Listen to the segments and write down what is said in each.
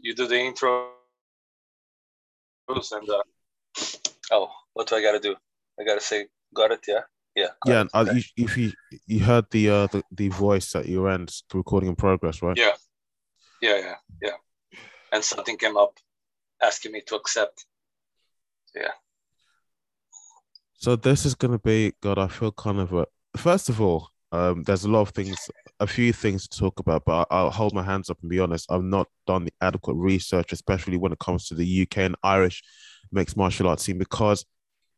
you do the intro and uh, oh, what do I gotta do? I gotta say, got it, yeah, yeah, Yeah, and, uh, you, if you you heard the uh the, the voice at your end, the recording in progress, right? yeah, yeah, yeah, yeah. And something came up asking me to accept. Yeah, So this is gonna be God. I feel kind of a. First of all, um, there's a lot of things, a few things to talk about, but I- I'll hold my hands up and be honest. I've not done the adequate research, especially when it comes to the UK and Irish mixed martial arts scene, because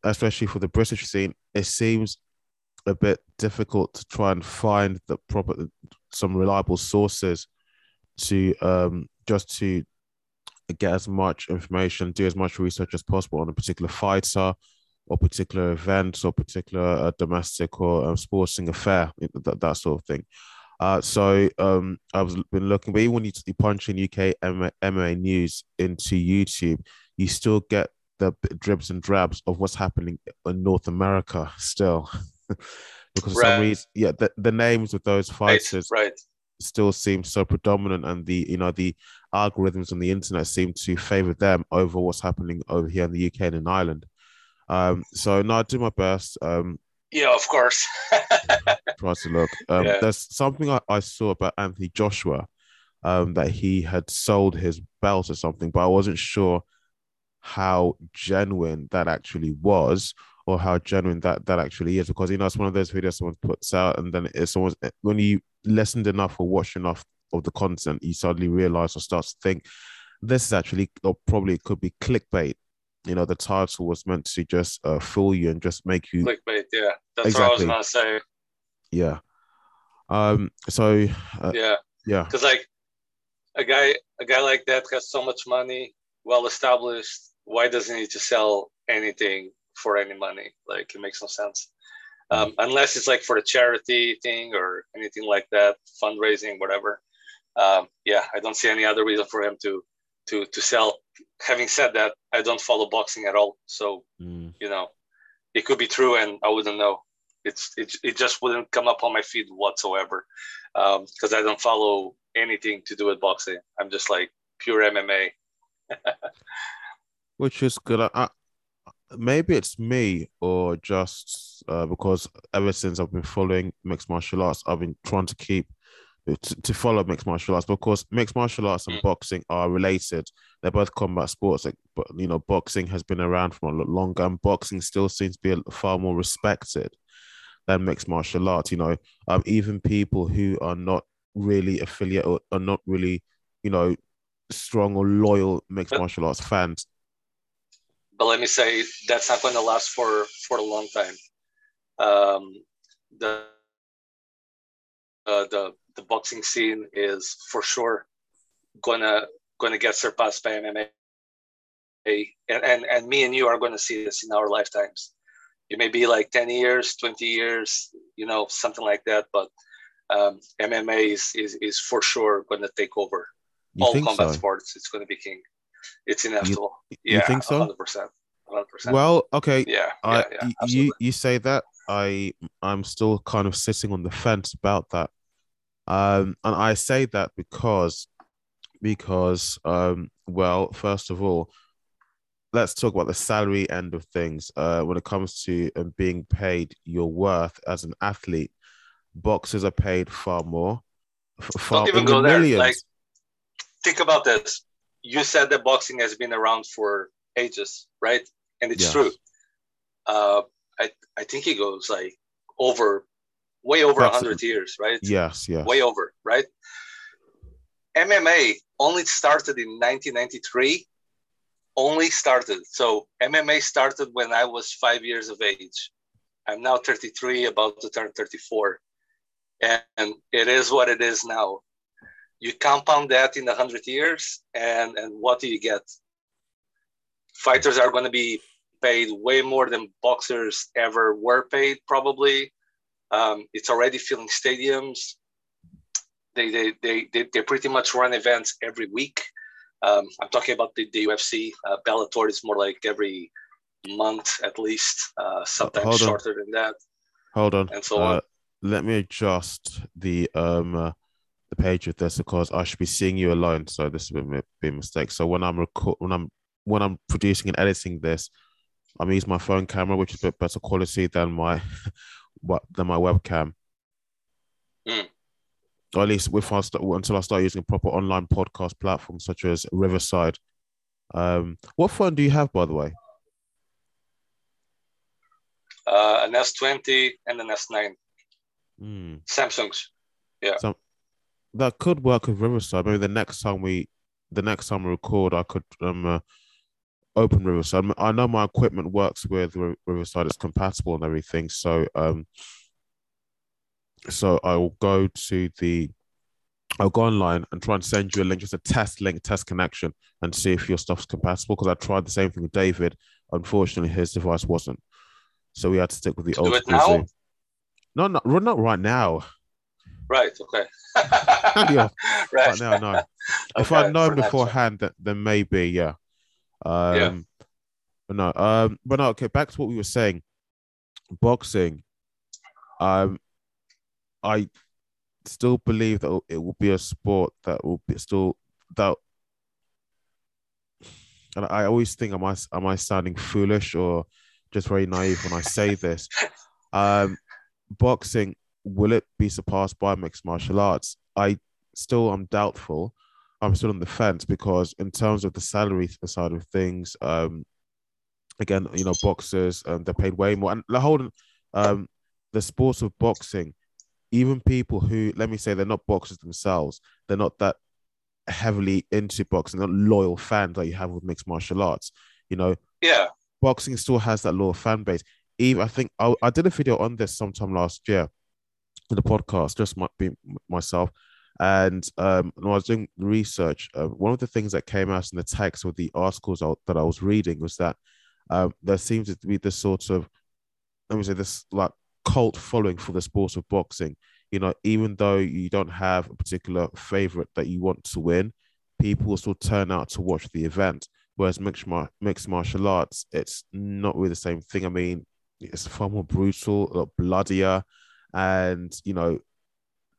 especially for the British scene, it seems a bit difficult to try and find the proper, some reliable sources to um just to get as much information, do as much research as possible on a particular fighter or particular events or particular uh, domestic or um, sporting affair, that, that sort of thing. Uh, so um, I've been looking, but even when you, you punch in UK MMA, MMA news into YouTube, you still get the dribs and drabs of what's happening in North America still. because for Right. some reason, yeah, the, the names of those right, fighters right. still seem so predominant and the you know the algorithms on the internet seem to favor them over what's happening over here in the UK and in Ireland. Um, so no, I do my best. Um, Yeah, of course. try to look. Um, Yeah. There's something I, I saw about Anthony Joshua, um, that he had sold his belt or something, but I wasn't sure how genuine that actually was or how genuine that that actually is because you know it's one of those videos someone puts out and then it's almost when you listened enough or watched enough of the content you suddenly realize or start to think this is actually or probably could be clickbait you know the title was meant to just uh, fool you and just make you Clickbait. Yeah, that's Exactly. what I was gonna say. yeah um so uh, Yeah. yeah because like a guy a guy like that has so much money well established why doesn't he just sell anything for any money like it makes no sense um, unless it's like for a charity thing or anything like that fundraising whatever um, yeah i don't see any other reason for him to to to sell. Having said that i don't follow boxing at all. So Mm. you know it could be true and i wouldn't know. It's it, it just wouldn't come up on my feed whatsoever. Because i don't follow anything to do with boxing. I'm just like pure mma which is good. I, maybe it's me or just uh, because ever since I've been following mixed martial arts, I've been trying to keep to, to follow mixed martial arts because mixed martial arts and Mm. boxing are related. They're both combat sports. Like, but you know, boxing has been around for a lot longer, and boxing still seems to be far more respected than mixed martial arts. You know, um, even people who are not really affiliate or are not really, you know, strong or loyal mixed But- martial arts fans but let me say that's not going to last for for a long time um, the uh, the the boxing scene is for sure gonna gonna get surpassed by MMA, and and, and me and you are gonna see this in our lifetimes. It may be like ten years, twenty years, you know, something like that. But um, MMA is, is is for sure gonna take over You all combat so? sports. It's gonna be king. It's inevitable. you yeah, think so? Hundred percent. Hundred percent. Well, okay. Yeah, I yeah, yeah, you you say that I I'm still kind of sitting on the fence about that. Um, and I say that because because um well, first of all, let's talk about the salary end of things. Uh, when it comes to um, being paid your worth as an athlete, boxers are paid far more. Far, Don't even in the go there. millions. Like, think about this. You said that boxing has been around for ages, right? And it's Yes. true. Uh, I I think it goes like over, way over That's- hundred years, right? yes, yes. Way over, right? MMA only started in 1993. Only started. So MMA started when I was five years of age. I'm now 33, about to turn 34. And, and it is what it is now. You compound that in 100 years, and, and what do you get? Fighters are going to be paid way more than boxers ever were paid, probably. Um, it's already filling stadiums. They, they, they, they, they pretty much run events every week. Um, I'm talking about the, the UFC. Uh, Bellator is more like every month at least, uh, sometimes shorter than that. Hold on. And so on. Uh, let me adjust the um uh, the page with this because I should be seeing you alone. So this would be a mistake. So when I'm record when I'm when I'm producing and editing this, I'm using my phone camera, which is a bit better quality than my what than my webcam. Mm. Or at least I start, until I start using proper online podcast platforms such as Riverside. Um, what phone do you have, by the way? Uh, an S20 and an S9. Mm. Samsungs. Yeah. So that could work with Riverside. Maybe the next time we, the next time we record, I could um uh, open Riverside. I know my equipment works with Riverside; it's compatible and everything. So um, so I will go to the, I'll go online and try and send you a link, just a test link, test connection, and see if your stuff's compatible. Because I tried the same thing with David. Unfortunately, his device wasn't. So we had to stick with the To old do it school now? Zoom. No, not not right now. Right. Okay. Yeah, right. Right now, no. if I'd known for next one. beforehand, that then maybe, yeah. Um, But no, um, but no. Okay, back to what we were saying. Boxing. Um, I still believe that it will be a sport that will be still that. And I always think, am I am I sounding foolish or just very naive when I say this? Um, boxing will it be surpassed by mixed martial arts? I still am doubtful. I'm still on the fence because in terms of the salary side of things, um, again, you know, boxers um, they're paid way more. And the whole um, the sports of boxing, even people who let me say they're not boxers themselves, they're not that heavily into boxing, not loyal fans that you have with mixed martial arts. You know, Yeah. boxing still has that loyal fan base. Even I think I, I did a video on this sometime last year in the podcast, just might be myself. And um, when I was doing research, uh, one of the things that came out in the text with the articles I- that I was reading was that um, there seems to be this sort of, let me say, this like cult following for the sport of boxing. You know, even though you don't have a particular favorite that you want to win, people will still turn out to watch the event. Whereas mixed, mixed martial arts, it's not really the same thing. I mean, it's far more brutal, a lot bloodier, and you know,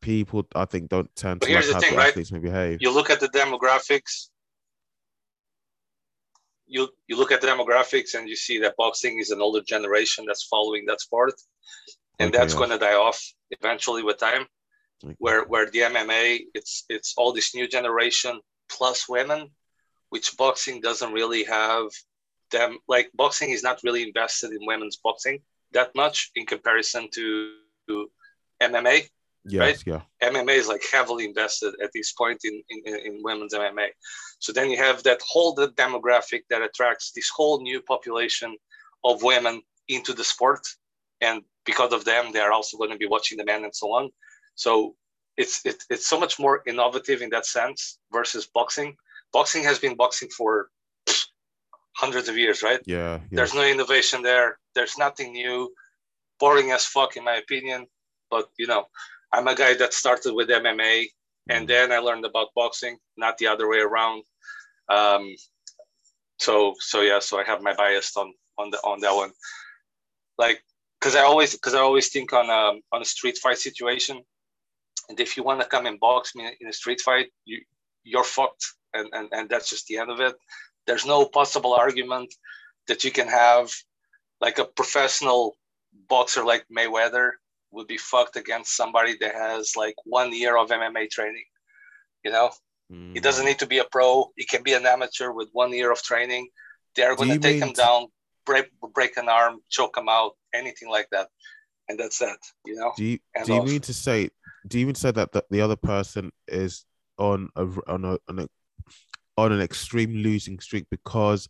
people I think don't turn But to like here's the how thing, the right? athletes may behave. You look at the demographics. You you look at the demographics and you see that boxing is an older generation that's following that sport, and Okay, that's yeah. going to die off eventually with time. Okay. Where where the MMA, it's it's all this new generation plus women, which boxing doesn't really have them. Like boxing is not really invested in women's boxing that much in comparison to, to MMA. Yes, right? yeah, MMA is like heavily invested at this point in, in, in women's MMA. So then you have that whole the demographic that attracts this whole new population of women into the sport. And because of them, they're also going to be watching the men and so on. So it's, it, it's so much more innovative in that sense versus boxing. Boxing has been boxing for hundreds of years, right? yeah, yeah. There's no innovation there. There's nothing new. Boring as fuck, in my opinion. But you know, I'm a guy that started with MMA, and Mm. then I learned about boxing, not the other way around. Um, so so yeah, so I have my bias on on the on that one. Like, because I always because I always think on um on a street fight situation, and if you want to come and box me in a street fight, you you're fucked, and and and that's just the end of it. There's no possible argument that you can have like a professional boxer like Mayweather would be fucked against somebody that has like one year of MMA training. You know, he doesn't Mm. need to be a pro. He can be an amateur with one year of training. They're going to take mean him down, break break an arm, choke him out, anything like that, and that's that. You know, Do you do you off. mean to say? Do you mean to say that the, the other person is on a on a on a on an extreme losing streak because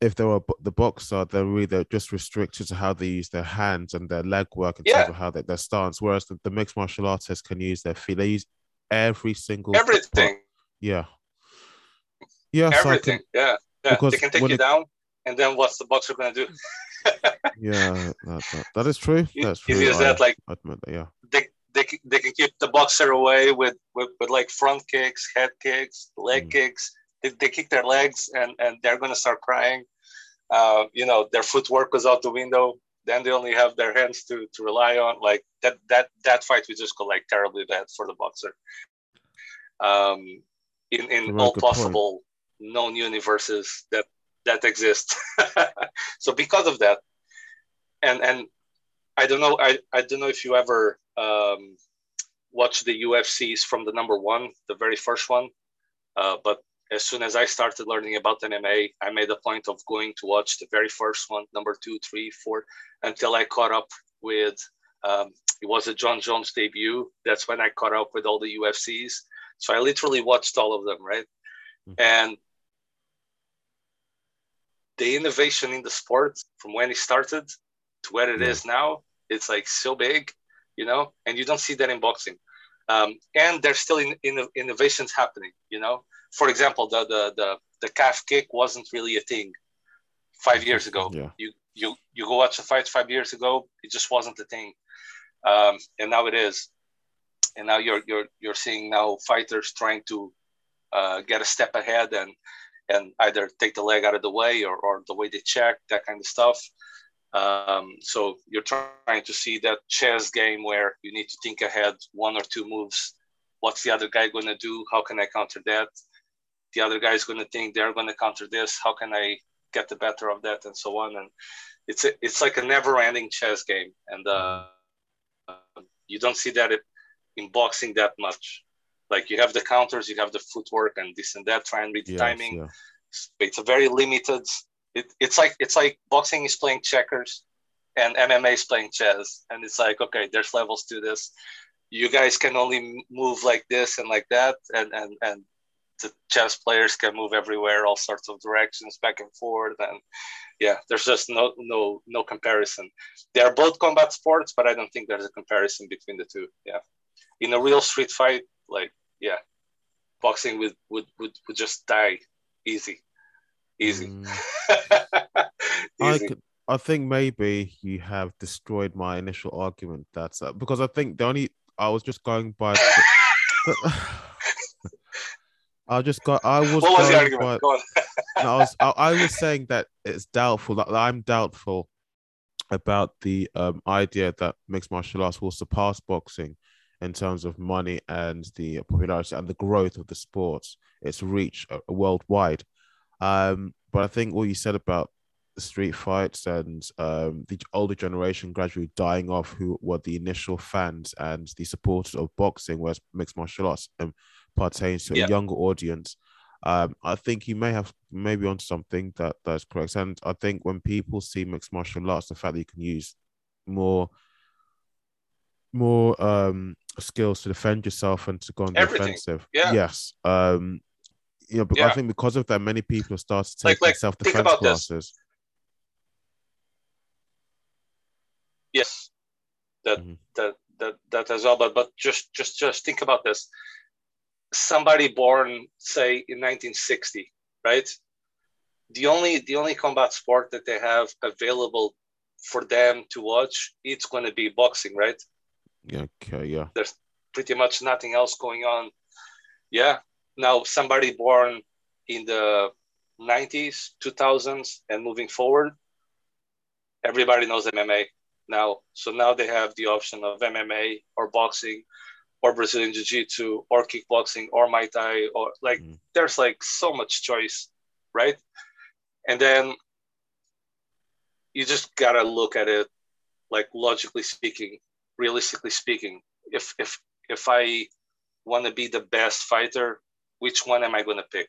if they were the boxer, they're really they're just restricted to how they use their hands and their leg work in Yeah. terms of how they, their stance. Whereas the, the mixed martial artists can use their feet. They use every single part- everything, Yeah. Yeah. so everything. can- yeah, yeah. because They can take you it- down, and then what's the boxer going to do? yeah. That, that, that is true. That's true. use that, like- admit that. Yeah. they, they, can- they can keep the boxer away with, with, with like front kicks, head kicks, leg Mm. kicks. They, they kick their legs and, and they're going to start crying. Uh, you know, their footwork goes out the window. then they only have their hands to to rely on. Like that that that fight we just go like terribly bad for the boxer. Um, in in all possible point. known universes that that exist. so because of that, and and I don't know I, I don't know if you ever um, watch the UFCs from the number one, the very first one, uh, but as soon as I started learning about MMA, I made a point of going to watch the very first one, number two, three, four, until I caught up with. Um, it was a Jon Jones debut. That's when I caught up with all the UFCs. So I literally watched all of them, right? Mm-hmm. And the innovation in the sport from when it started to where it is now, it's like so big, you know, and you don't see that in boxing. Um, and there's still in, in, innovations happening, you know for example, the the the, the calf kick wasn't really a thing five years ago. Yeah. You you you go watch a fight five years ago, it just wasn't a thing, um, and now it is. And now you're you're you're seeing now fighters trying to uh, get a step ahead and and either take the leg out of the way or, or the way they check that kind of stuff. Um, so you're trying to see that chess game where you need to think ahead one or two moves. What's the other guy going to do? How can I counter that? The other guy is going to think they're going to counter this. How can I get the better of that, and so on. And it's a, it's like a never-ending chess game, and uh, you don't see that in boxing that much. Like you have the counters, you have the footwork, and this and that. Try and read the yes, timing. Yeah. It's a very limited. It, it's like it's like boxing is playing checkers, and MMA is playing chess, and it's like okay, there's levels to this. You guys can only move like this and like that, and and and the chess players can move everywhere, all sorts of directions, back and forth, and yeah, there's just no no no comparison. They are both combat sports, but I don't think there's a comparison between the two. Yeah, in a real street fight, like yeah, boxing would would would, would just die easy, easy. Mm. easy. I could, I think maybe you have destroyed my initial argument. That's uh, because I think the only I was just going by. The, I just got. I was. What was the argument? I was. I, I, was saying that it's doubtful. That I'm doubtful about the um, idea that mixed martial arts will surpass boxing in terms of money and the popularity and the growth of the sports, its reach uh, worldwide. Um, but I think what you said about the street fights and um, the older generation gradually dying off, who were the initial fans and the supporters of boxing, whereas mixed martial arts. Pertains to yeah. a younger audience. Um, I think you may have maybe on something that that's correct. And I think when people see mixed martial arts, the fact that you can use more more um skills to defend yourself and to go on the offensive. Yeah. Yes. Um you know, but yeah. I think because of that, many people started to take like, like, self defense classes. This. Yes. That mm-hmm. that that that as well. But but just just just think about this somebody born say in 1960 right? The only the only combat sport that they have available for them to watch it's going to be boxing right? Yeah okay yeah. There's pretty much nothing else going on. Yeah now somebody born in the 90s 2000s and moving forward everybody knows mma now. So now they have the option of mma or boxing or Brazilian Jiu Jitsu or kickboxing or Muay Thai or like mm. there's like so much choice, right? And then you just gotta look at it like logically speaking, realistically speaking. If if if I want to be the best fighter, which one am I gonna pick?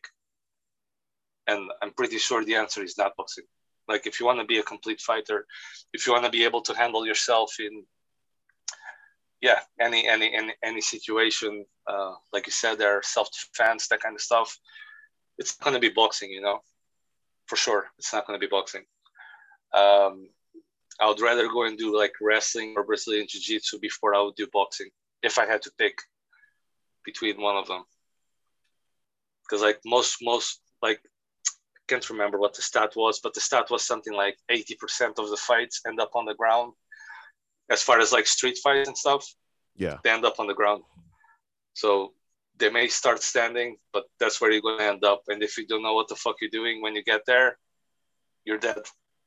And I'm pretty sure the answer is not boxing. Like if you want to be a complete fighter, if you want to be able to handle yourself in yeah, any any any any situation, uh, like you said, there are self defense, that kind of stuff. It's going to be boxing, you know, for sure. It's not going to be boxing. Um, I would rather go and do like wrestling or Brazilian Jiu Jitsu before I would do boxing if I had to pick between one of them. Because like most most like I can't remember what the stat was, but the stat was something like 80% of the fights end up on the ground as far as like street fights and stuff, yeah, they end up on the ground. So they may start standing, but that's where you're gonna end up. And if you don't know what the fuck you're doing when you get there, you're dead,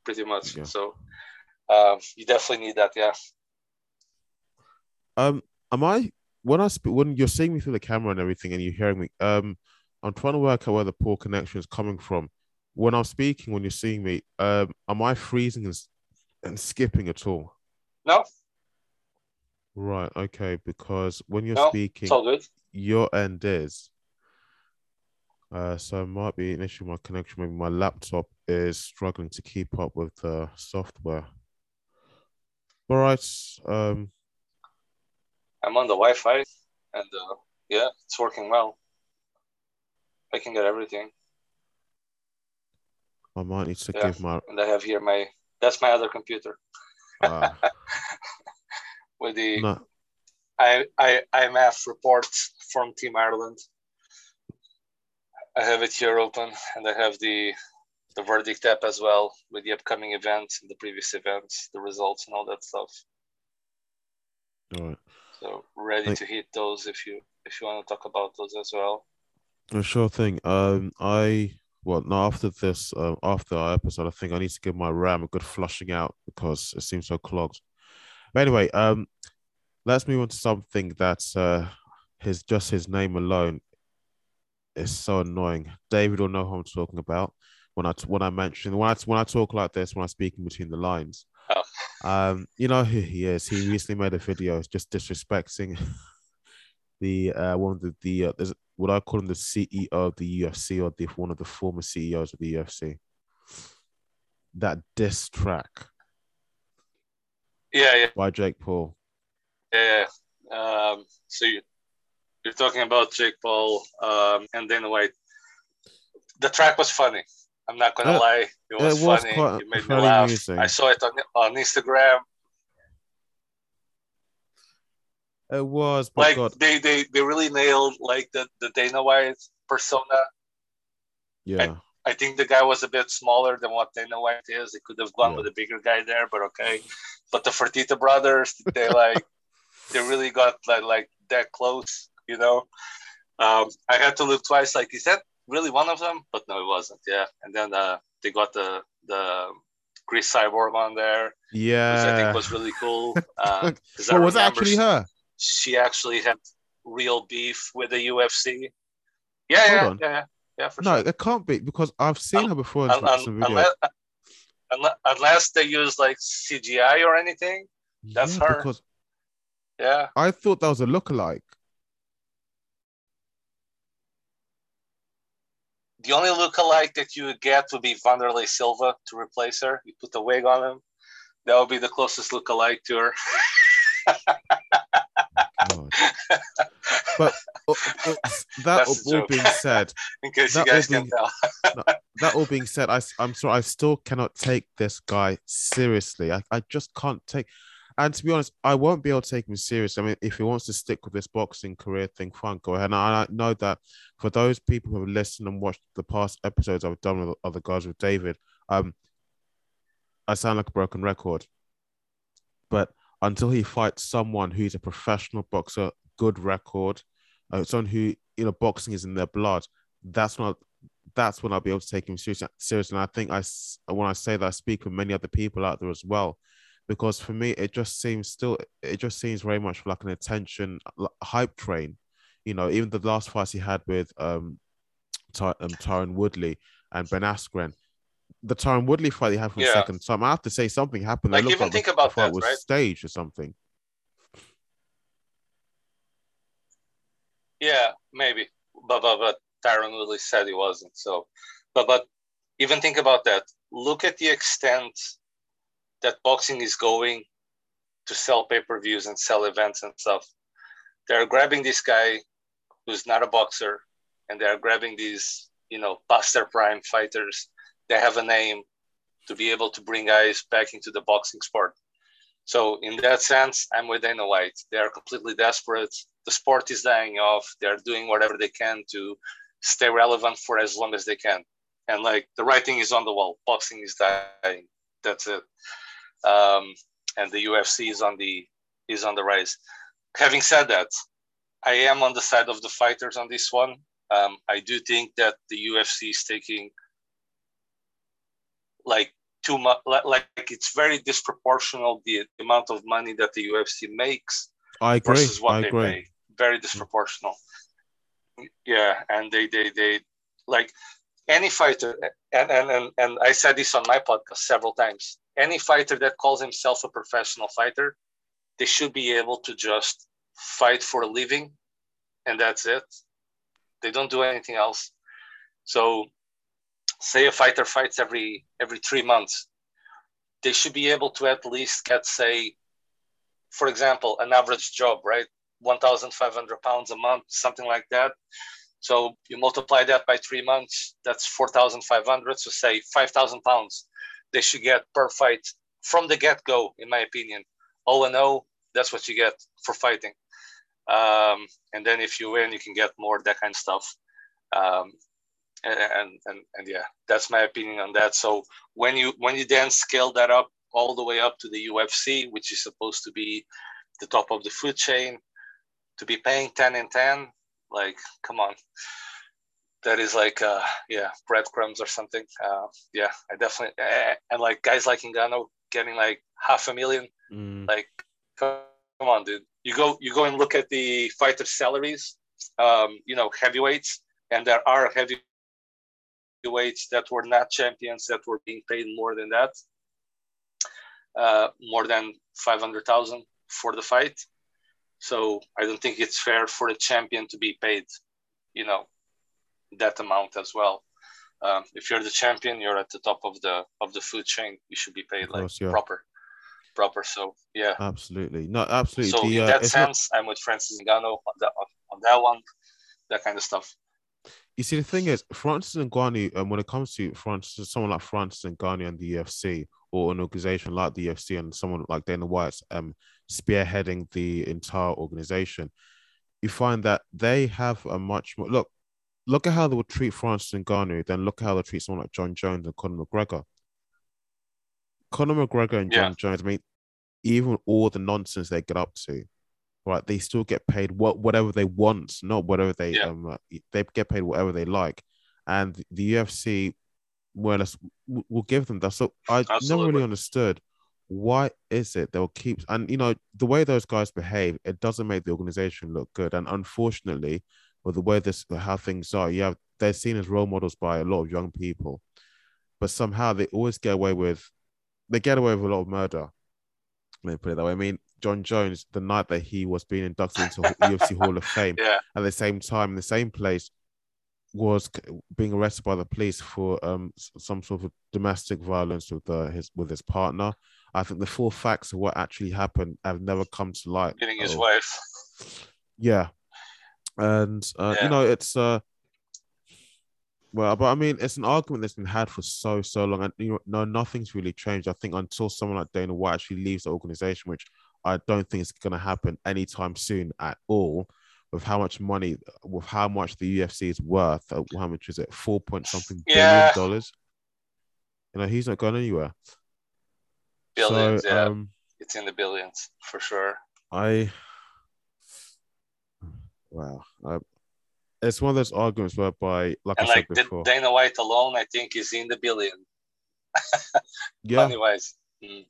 pretty much. Yeah. So um, you definitely need that. Yeah. Um, am I when I sp- when you're seeing me through the camera and everything, and you're hearing me? Um, I'm trying to work out where the poor connection is coming from. When I'm speaking, when you're seeing me, um, am I freezing and, and skipping at all? No. Right. Okay. Because when you're No, speaking, It's all good. your end is. Uh, so it might be an issue with my connection. Maybe my laptop is struggling to keep up with the software. All right. Um, I'm on the Wi-Fi, and uh, yeah, it's working well. I can get everything, I might need to Yeah. give my. and I have here my. That's my other computer With the no, I, I, IMF report from Team Ireland. I have it here open, and I have the the verdict app as well with the upcoming events and the previous events, the results, and all that stuff. all right. So ready to hit those if you if you want to talk about those as well. Sure thing. Um, I well, no, after this, uh, after our episode, I think I need to give my RAM a good flushing out because it seems so clogged. But anyway, um, let's move on to something that's uh, his just his name alone is so annoying. David will know who I'm talking about when I when I mention when I when I talk like this when I'm speaking between the lines. Oh. Um, you know who he is. He recently made a video just disrespecting the uh one of the the uh, there's what I call him the CEO of the UFC or the one of the former CEOs of the UFC. That diss track Yeah, yeah, by Jake Paul. yeah. Um, so you, you're talking about Jake Paul um, and Dana White. The track was funny. I'm not gonna Uh, lie, it was, was funny. quite it made me laugh. amusing. I saw it on, on Instagram. It was, but like God, they, they they really nailed like the the Dana White persona. yeah, I think the guy was a bit smaller than what Dana White is. They could have gone Yeah. with a bigger guy there, but okay. But the Fertitta brothers, they like they really got like like that close, you know. Um, I had to look twice. Like, is that really one of them? But no, it wasn't. Yeah, and then uh, they got the the Cris Cyborg on there, which I think was really cool. Uh, I Well, was remember actually her? She actually had real beef with the UFC. Yeah, Hold yeah, yeah, yeah, yeah, for No, sure. it can't be because I've seen her before in Un- some, un- some videos. unless, unless, unless they use like CGI or anything. that's yeah, her. Because Yeah, I thought that was a lookalike. the only lookalike that you would get would be Vanderlei Silva to replace her. You put the wig on him. That would be the closest lookalike to her. But uh, uh, that all being said, That you guys will can tell. that all being said, I, am sorry, I still cannot take this guy seriously. I, I just can't take. And to be honest, I won't be able to take him seriously. I mean, if he wants to stick with this boxing career thing, fine, go ahead. And I, I know that for those people who have listened and watched the past episodes I've done with other guys with David, um, I sound like a broken record. But until he fights someone who's a professional boxer, good record, uh, someone who you know boxing is in their blood, that's not. That's when I'll be able to take him seriously. Seriously, and I think I when I say that, I speak with many other people out there as well, because for me it just seems still it just seems very much like an attention hype train. You know, even the last fights he had with um, Ty- um Tyron Woodley and Ben Askren. The Tyron Woodley fight he had for the Yeah. second time, I have to say something happened. Like, even the- think about the that, was right? staged or something. Yeah, maybe. But but but Tyron Woodley said he wasn't. So, but but even think about that. Look at the extent that boxing is going to sell pay-per-views and sell events and stuff. They're grabbing this guy who's not a boxer, and they're grabbing these, you know, Buster Prime fighters. They have a name to be able to bring guys back into the boxing sport. So in that sense, I'm with Dana White. They are completely desperate. The sport is dying off. They're doing whatever they can to stay relevant for as long as they can. And like the writing is on the wall. Boxing is dying. That's it. Um, and the UFC is on the is on the rise. Having said that, I am on the side of the fighters on this one. Um, I do think that the UFC is taking like too much. Like it's very disproportional the amount of money that the UFC makes I agree. versus what I they agree. pay. Very disproportional. Yeah, and they they they like any fighter, and and and, and I said this on my podcast several times. Any fighter that calls himself a professional fighter, they should be able to just fight for a living, and that's it. They don't do anything else. So, say a fighter fights every every three months, they should be able to at least get say, for example, an average job, right? 1,500 pounds a month, something like that. So you multiply that by three months, that's 4,500. So say 5,000 pounds they should get per fight from the get go, in my opinion. O and O, that's what you get for fighting. Um, and then if you win, you can get more, that kind of stuff. Um, and, and, and yeah, that's my opinion on that. So when you, when you then scale that up all the way up to the UFC, which is supposed to be the top of the food chain, to be paying 10 and 10 like come on. That is like uh yeah breadcrumbs or something. Uh yeah i definitely and like guys like Ngannou getting like half a million Mm, like come on dude. You go you go and look at the fighter salaries um you know heavyweights and there are heavyweights that were not champions that were being paid more than that uh more than 500000 for the fight so I don't think it's fair for a champion to be paid, you know, that amount as well. Um, if you're the champion, you're at the top of the of the food chain. You should be paid course, like yeah. proper, proper. So yeah. absolutely. No, absolutely. So The, in uh, that it's not- sense, I'm with Francis Ngannou on that on that one, that kind of stuff. You see, the thing is, Francis Ngannou, um, when it comes to Francis, someone like Francis Ngannou and the UFC, or an organization like the UFC and someone like Dana White's um, spearheading the entire organization, you find that they have a much more look. Look at how they would treat Francis and Ngannou, then look at how they treat someone like Jon Jones and Conor McGregor. Conor McGregor and Jon Jones, I mean, even all the nonsense they get up to, right? They still get paid what whatever they want, not whatever they Yeah. um uh, they get paid whatever they like, and the UFC, more or less, will give them that. So I never really understood why is it they'll keep and you know the way those guys behave, it doesn't make the organization look good, and unfortunately, with the way this how things are, you have they're seen as role models by a lot of young people, but somehow they always get away with they get away with a lot of murder. Let me put it that way. I mean, Jon Jones, the night that he was being inducted into UFC Hall of Fame, Yeah, at the same time, in the same place, was being arrested by the police for um some sort of domestic violence with uh, his with his partner. I think the full facts of what actually happened have never come to light. beating his wife. Yeah, and uh, Yeah. you know it's uh. Well, but I mean, it's an argument that's been had for so so long, and you know, no, nothing's really changed. I think until someone like Dana White actually leaves the organization, which I don't think it's going to happen anytime soon at all. With how much money, with how much the UFC is worth, uh, how much is it? Four point something billion Yeah. dollars. You know, he's not going anywhere. Billions, so, yeah. um, It's in the billions for sure. I wow, I, it's one of those arguments whereby, like And I like said before, Dana White alone, I think is in the billion yeah, wise. Mm.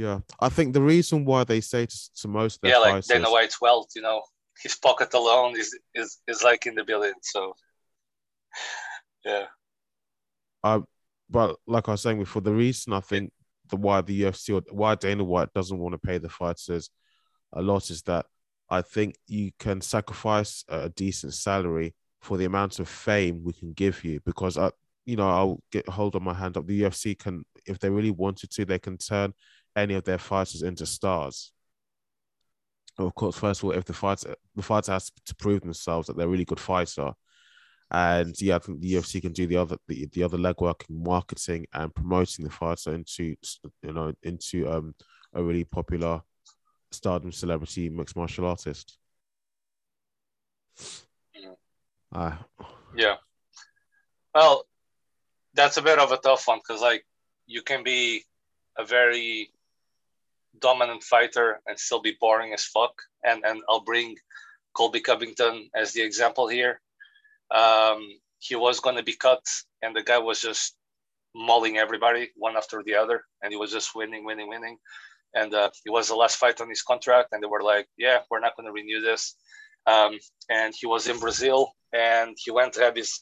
Yeah. I think the reason why they say to, to most of their Yeah, like Dana White's wealth, you know, his pocket alone is is is like in the billions. So yeah, I, but like I was saying before, the reason I think the why the UFC or why Dana White doesn't want to pay the fighters a lot is that I think you can sacrifice a decent salary for the amount of fame we can give you because I, you know, I'll get hold of my hand up. The UFC can, if they really wanted to, they can turn any of their fighters into stars. Of course, first of all, if the fighter the fighter has to prove themselves that they're a really good fighter, and yeah, I think the UFC can do the other the, the other legwork in marketing and promoting the fighter into you know into um a really popular stardom celebrity mixed martial artist. Uh, yeah. Well, that's a bit of a tough one because like you can be a very dominant fighter and still be boring as fuck. And and I'll bring Colby Covington as the example here. Um, he was going to be cut, and the guy was just mauling everybody one after the other, and he was just winning, winning, winning. And uh, it was the last fight on his contract, and they were like, "Yeah, we're not going to renew this." Um, and he was in Brazil, and he went to have his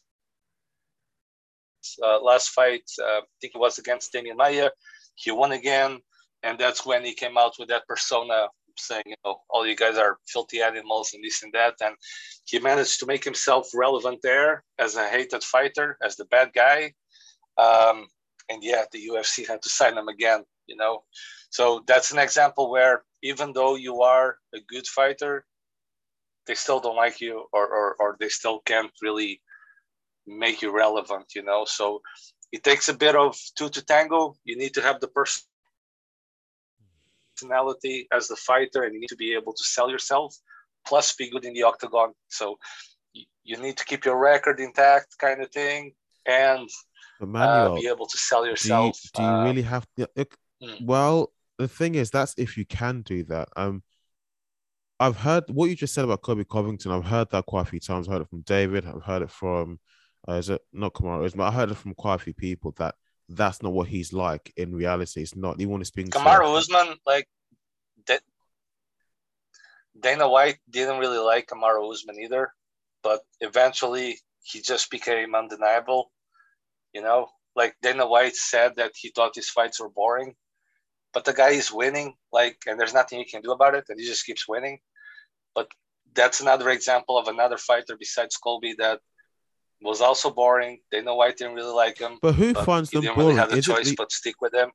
uh, last fight. Uh, I think it was against Demian Maia. He won again, and that's when he came out with that persona saying, you know, all you guys are filthy animals and this and that. And he managed to make himself relevant there as a hated fighter, as the bad guy. Um, and yeah, the UFC had to sign him again, you know. So that's an example where even though you are a good fighter, they still don't like you or, or, or they still can't really make you relevant, you know. So it takes a bit of two to tango. You need to have the personality as the fighter and you need to be able to sell yourself, plus be good in the octagon. So you need to keep your record intact, kind of thing, and Emmanuel, uh, be able to sell yourself. Do you, do you uh, really have to? mm. Well, the thing is, that's if you can do that. Um, I've heard what you just said about Colby Covington. I've heard that quite a few times. I've heard it from David. I've heard it from, uh, is it not Kamaru? But I heard it from quite a few people that that's not what he's like in reality. It's not. He want to speak. Kamaru Usman, like. Dana White didn't really like Kamaru Usman either, but eventually he just became undeniable. You know, like Dana White said that he thought his fights were boring, but the guy is winning, like, and there's nothing he can do about it, and he just keeps winning. But that's another example of another fighter besides Colby that was also boring. Dana White didn't really like him. But who but finds them boring? Really have a choice the... but stick with them.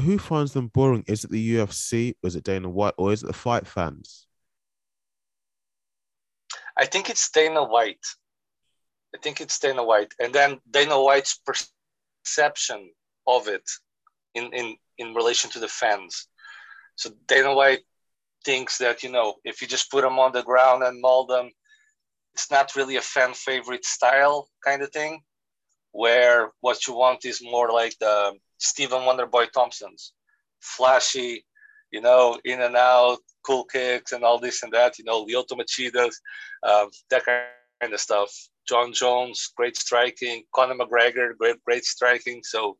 Who finds them boring? Is it the UFC? Is it Dana White? Or is it the fight fans? I think it's Dana White. I think it's Dana White, and then Dana White's perception of it in in in relation to the fans. So Dana White thinks that you know if you just put them on the ground and maul them, it's not really a fan favorite style kind of thing. Where what you want is more like the Stephen Wonderboy Thompson's, flashy, you know, in and out, cool kicks and all this and that. You know, Lyoto Machidas, um, that kind of stuff. Jon Jones, great striking. Conor McGregor, great, great striking. So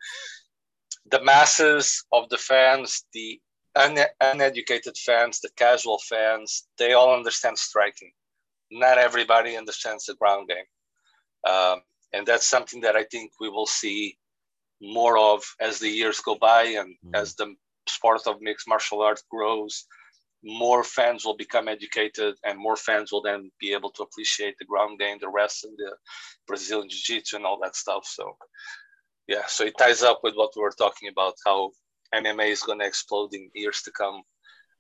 the masses of the fans, the un- uneducated fans, the casual fans, they all understand striking. Not everybody understands the ground game. Um, and that's something that I think we will see more of as the years go by and mm. as the sport of mixed martial arts grows more fans will become educated and more fans will then be able to appreciate the ground game, the rest and the Brazilian Jiu-Jitsu and all that stuff. So yeah, so it ties up with what we were talking about, how MMA is going to explode in years to come.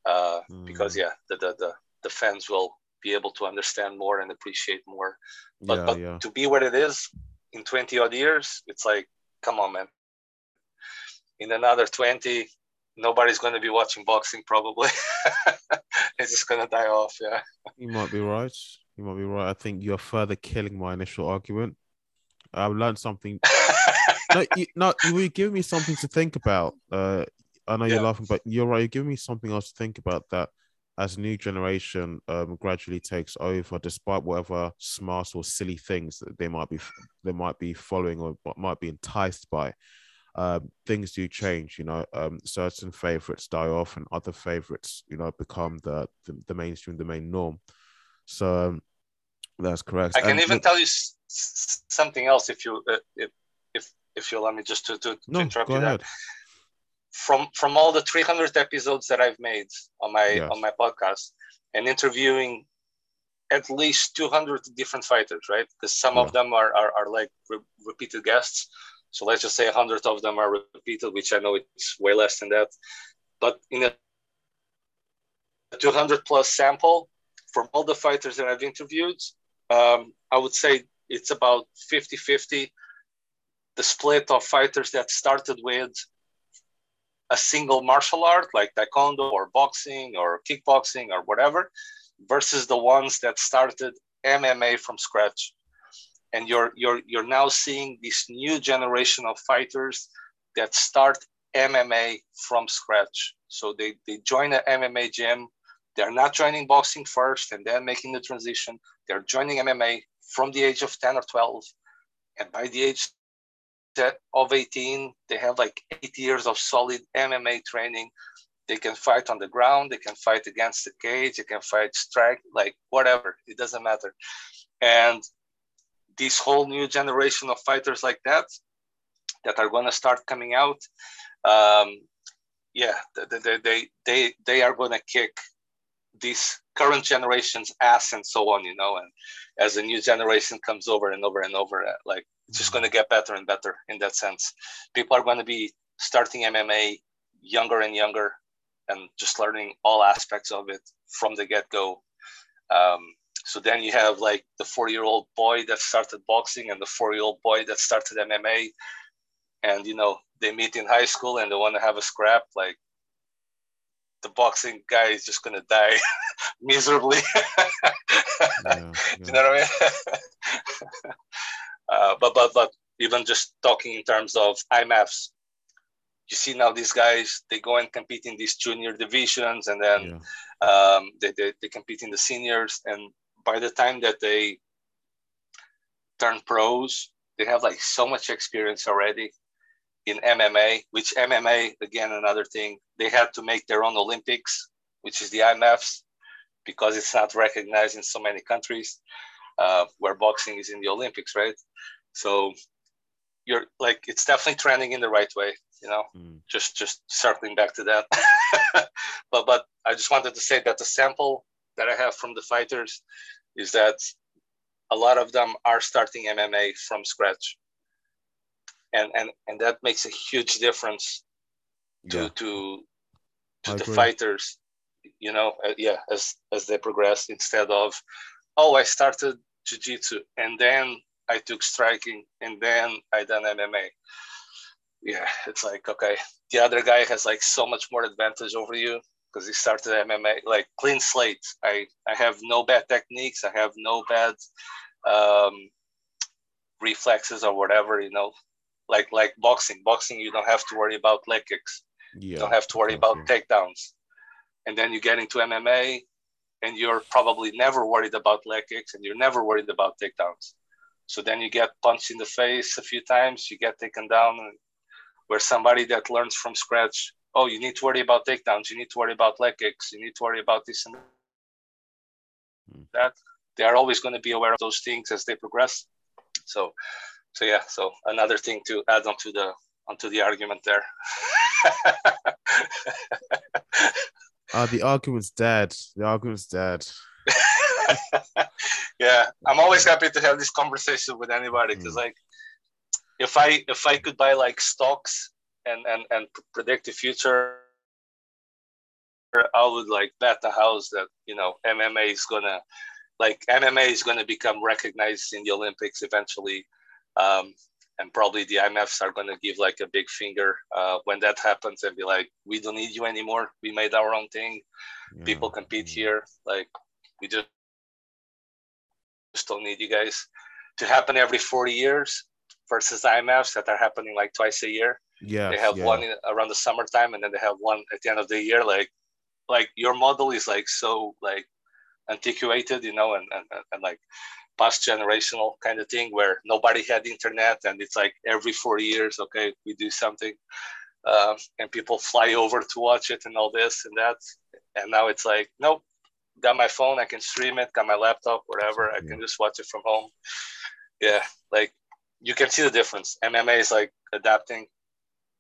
Uh, mm. Because yeah, the, the, the, the, fans will be able to understand more and appreciate more. But, yeah, but yeah. to be what it is in 20 odd years, it's like, come on, man. In another 20, nobody's going to be watching boxing probably. it's just going to die off. Yeah. You might be right. You might be right. I think you're further killing my initial argument. I've learned something. no, you, no, you're giving me something to think about. Uh, I know you're laughing, but you're right. You're giving me something else to think about that as new generation um, gradually takes over, despite whatever smart or silly things that they might be they might be following or might be enticed by um, things do change. You know, um, certain favorites die off, and other favorites, you know, become the the, the mainstream, the main norm. So um, that's correct. I can and even tell you s- something else if you uh, if if if you allow me just to to, no, to interrupt you. Ahead. That. From from all the 300 episodes that I've made on my yes. on my podcast and interviewing at least 200 different fighters, right? Because some yeah. of them are, are, are like re- repeated guests. So let's just say 100 of them are repeated, which I know it's way less than that. But in a 200 plus sample, from all the fighters that I've interviewed, um, I would say it's about 50 50 the split of fighters that started with a single martial art like taekwondo or boxing or kickboxing or whatever versus the ones that started MMA from scratch and you're you're you're now seeing this new generation of fighters that start MMA from scratch. So they they join an MMA gym. They're not joining boxing first and then making the transition. They're joining MMA from the age of 10 or 12. And by the age of 18, they have like eight years of solid MMA training. They can fight on the ground, they can fight against the cage, they can fight strike, like whatever, it doesn't matter. And this whole new generation of fighters like that, that are going to start coming out, um, yeah, they, they, they, they are going to kick this current generation's ass and so on, you know. And as a new generation comes over and over and over, uh, like it's just going to get better and better in that sense. People are going to be starting MMA younger and younger and just learning all aspects of it from the get go. Um, so then you have like the four year old boy that started boxing and the four year old boy that started MMA. And, you know, they meet in high school and they want to have a scrap. Like the boxing guy is just going to die miserably. yeah, yeah. you know what I mean? uh, but, but, but even just talking in terms of IMMAFs, you see now these guys they go and compete in these junior divisions and then yeah. um, they, they, they compete in the seniors and by the time that they turn pros they have like so much experience already in mma which mma again another thing they had to make their own olympics which is the IMFs, because it's not recognized in so many countries uh, where boxing is in the olympics right so you're like it's definitely trending in the right way you know mm. just just circling back to that but but i just wanted to say that the sample that i have from the fighters is that a lot of them are starting mma from scratch and and and that makes a huge difference to yeah. to to I the agree. fighters you know uh, yeah as as they progress instead of oh i started jiu-jitsu and then I took striking and then I done MMA. Yeah, it's like okay, the other guy has like so much more advantage over you because he started MMA like clean slate. I I have no bad techniques. I have no bad um, reflexes or whatever. You know, like like boxing. Boxing, you don't have to worry about leg kicks. Yeah, you don't have to worry about takedowns. And then you get into MMA, and you're probably never worried about leg kicks, and you're never worried about takedowns. So then you get punched in the face a few times, you get taken down. Where somebody that learns from scratch, oh, you need to worry about takedowns, you need to worry about leg kicks, you need to worry about this and hmm. that. They are always going to be aware of those things as they progress. So, so yeah. So another thing to add onto the onto the argument there. uh, the argument's dead. The argument's dead. yeah, I'm always happy to have this conversation with anybody because, mm. like, if I if I could buy like stocks and and and predict the future, I would like bet the house that you know MMA is gonna like MMA is gonna become recognized in the Olympics eventually. Um, and probably the IMFs are going to give like a big finger uh, when that happens and be like, we don't need you anymore. We made our own thing. Yeah. People compete here. Like we just just don't need you guys to happen every 40 years versus IMFs that are happening like twice a year. Yeah. They have yeah. one in, around the summertime and then they have one at the end of the year. Like, like your model is like so like antiquated, you know, and, and, and like past generational kind of thing where nobody had internet and it's like every four years, okay, we do something. Um, and people fly over to watch it and all this and that. And now it's like, nope, got my phone, I can stream it, got my laptop, whatever, I can just watch it from home. Yeah, like you can see the difference. MMA is like adapting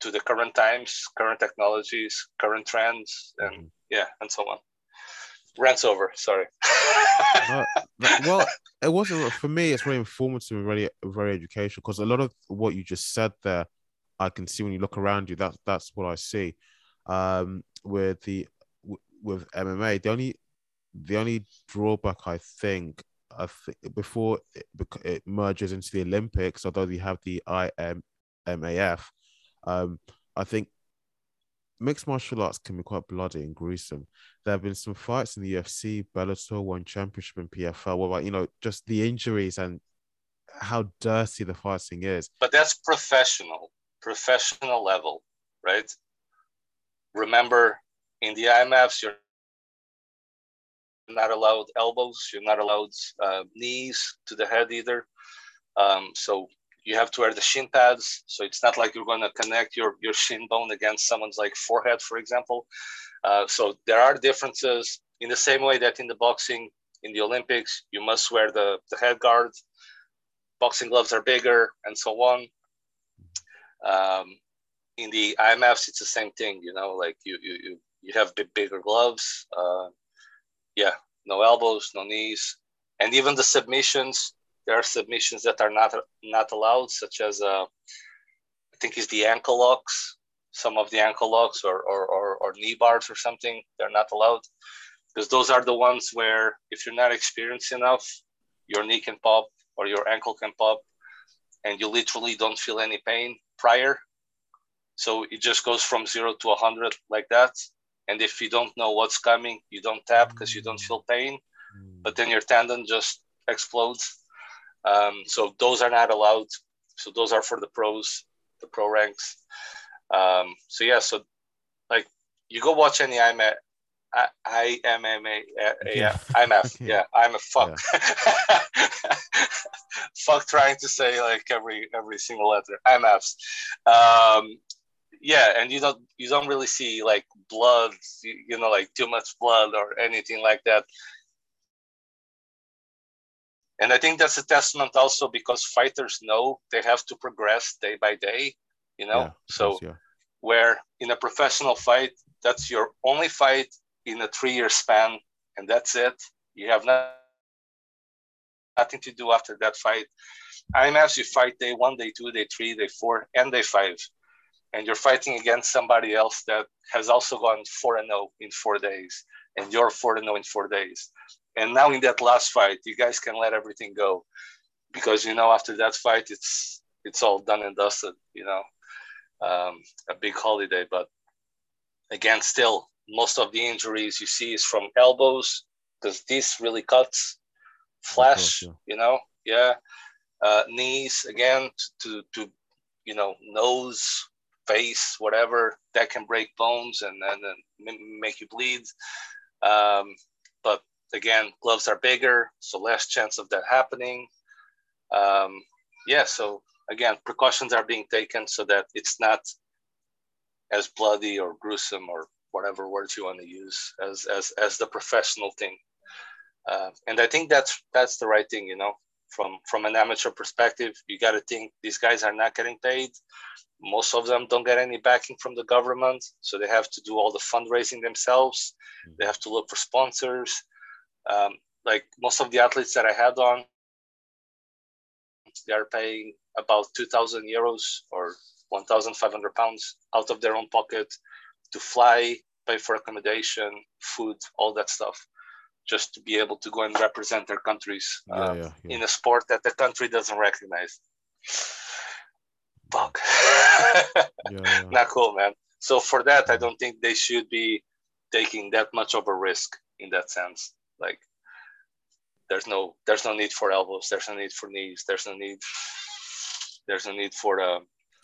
to the current times, current technologies, current trends, and mm-hmm. yeah, and so on. Rants over. Sorry. uh, well, it wasn't for me. It's very informative and very, very educational because a lot of what you just said there, I can see when you look around you. That's that's what I see. Um, with the with MMA, the only the only drawback I think, I think before it, it, merges into the Olympics, although you have the IMMAF, um, I think mixed martial arts can be quite bloody and gruesome. There have been some fights in the UFC, Bellator, One Championship, and PFL. Well, you know, just the injuries and how dirty the fighting is. But that's professional, professional level, right? Remember, in the IMFs, you're not allowed elbows. You're not allowed uh, knees to the head either. Um, so you have to wear the shin pads, so it's not like you're going to connect your your shin bone against someone's like forehead, for example. Uh, so there are differences in the same way that in the boxing in the Olympics you must wear the the head guard. Boxing gloves are bigger, and so on. Um, in the IMFs, it's the same thing. You know, like you you you, you have big, bigger gloves. Uh, yeah, no elbows, no knees, and even the submissions there are submissions that are not not allowed, such as uh, I think is the ankle locks. Some of the ankle locks or, or, or, or knee bars or something, they're not allowed because those are the ones where if you're not experienced enough, your knee can pop or your ankle can pop, and you literally don't feel any pain prior. So it just goes from zero to 100 like that. And if you don't know what's coming, you don't tap because you don't feel pain, but then your tendon just explodes um, so those are not allowed. So those are for the pros, the pro ranks. Um, so yeah, so like you go watch any IMF, I, IMMA, uh, yeah, IMF, yeah, I'm a fuck. Yeah. fuck trying to say like every every single letter. IMFs. Um, yeah, and you don't you don't really see like blood, you, you know, like too much blood or anything like that. And I think that's a testament also because fighters know they have to progress day by day, you know? Yeah, so, course, yeah. where in a professional fight, that's your only fight in a three year span, and that's it. You have not, nothing to do after that fight. IMFs, you fight day one, day two, day three, day four, and day five. And you're fighting against somebody else that has also gone 4 and 0 in four days, and you're 4 and 0 in four days. And now in that last fight, you guys can let everything go because you know after that fight, it's it's all done and dusted. You know, um, a big holiday. But again, still most of the injuries you see is from elbows because this really cuts, flash. Course, yeah. You know, yeah, uh, knees again to to you know nose face, whatever that can break bones and and, make you bleed. Um, but again, gloves are bigger, so less chance of that happening. Um, yeah, so again, precautions are being taken so that it's not as bloody or gruesome or whatever words you want to use as as as the professional thing. Uh, and I think that's that's the right thing, you know. From from an amateur perspective, you got to think these guys are not getting paid. Most of them don't get any backing from the government, so they have to do all the fundraising themselves. They have to look for sponsors um, like most of the athletes that I had on, they are paying about 2,000 euros or 1,500 pounds out of their own pocket to fly, pay for accommodation, food, all that stuff, just to be able to go and represent their countries yeah, uh, yeah, yeah. in a sport that the country doesn't recognize. Fuck. Not cool, man. So for that, I don't think they should be taking that much of a risk in that sense. Like there's no there's no need for elbows. There's no need for knees. There's no need. There's no need for the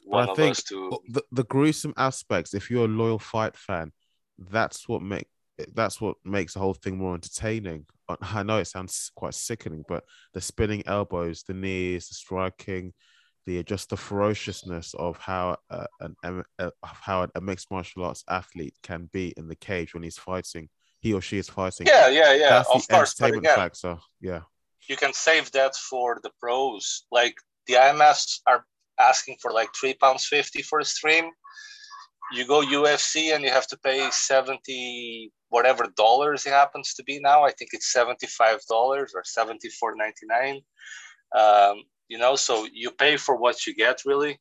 one I of think us to. The, the gruesome aspects. If you're a loyal fight fan, that's what make that's what makes the whole thing more entertaining. I know it sounds quite sickening, but the spinning elbows, the knees, the striking, the just the ferociousness of how uh, an uh, how a mixed martial arts athlete can be in the cage when he's fighting he or she is fighting. Yeah, yeah, yeah. That's of the course, entertainment again, factor. Yeah. You can save that for the pros. Like the IMFs are asking for like three pounds fifty for a stream. You go UFC and you have to pay seventy whatever dollars it happens to be now. I think it's seventy five dollars or seventy four ninety nine. Um, you know, so you pay for what you get, really.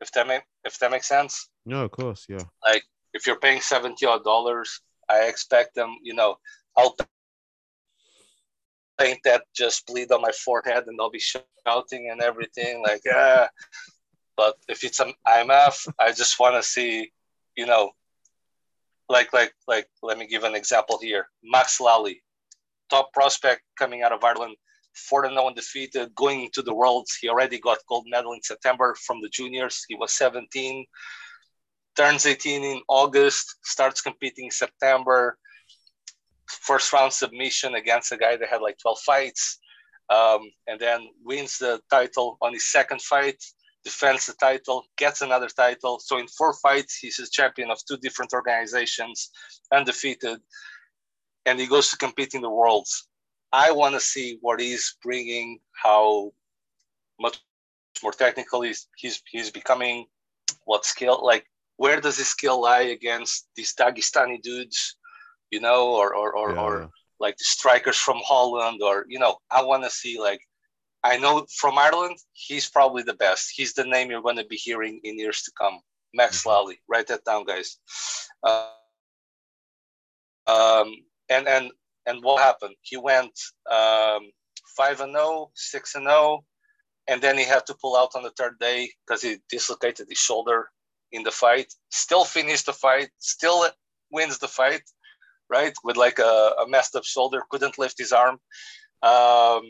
If that make if that makes sense. No, of course, yeah. Like if you're paying seventy odd dollars I expect them, you know, I'll paint that just bleed on my forehead and they'll be shouting and everything like, yeah. But if it's an IMF, I just want to see, you know, like, like, like, let me give an example here. Max Lally, top prospect coming out of Ireland, 4 0 undefeated, going into the Worlds. He already got gold medal in September from the juniors. He was 17 turns 18 in August, starts competing in September. First round submission against a guy that had like 12 fights. um, and then wins the title on his second fight, defends the title, gets another title. So in four fights, he's a champion of two different organizations, undefeated, and he goes to compete in the worlds. I want to see what he's bringing, how much more technical he's, he's, he's becoming, what skill, like where does his skill lie against these Dagestani dudes, you know, or, or, or, yeah. or like the strikers from Holland, or, you know, I want to see like, I know from Ireland, he's probably the best. He's the name you're going to be hearing in years to come. Max mm-hmm. Lally, write that down, guys. Uh, um, and and and what happened? He went um, five and 0, 6 and 0, and then he had to pull out on the third day because he dislocated his shoulder in the fight. Still finished the fight, still wins the fight, right? With like a, a messed up shoulder, couldn't lift his arm. Um,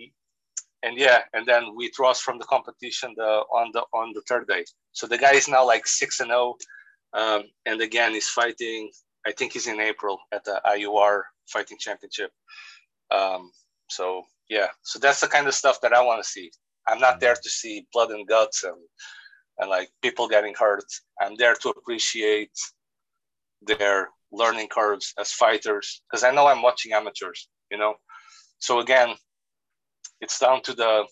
and yeah, and then we withdraws from the competition the, on the on the third day. So the guy is now like six and zero, oh, um, and again he's fighting. I think he's in April at the IUR fighting championship. Um, so yeah, so that's the kind of stuff that I want to see. I'm not there to see blood and guts and and like people getting hurt. I'm there to appreciate their learning curves as fighters because I know I'm watching amateurs, you know. So again, it's down to the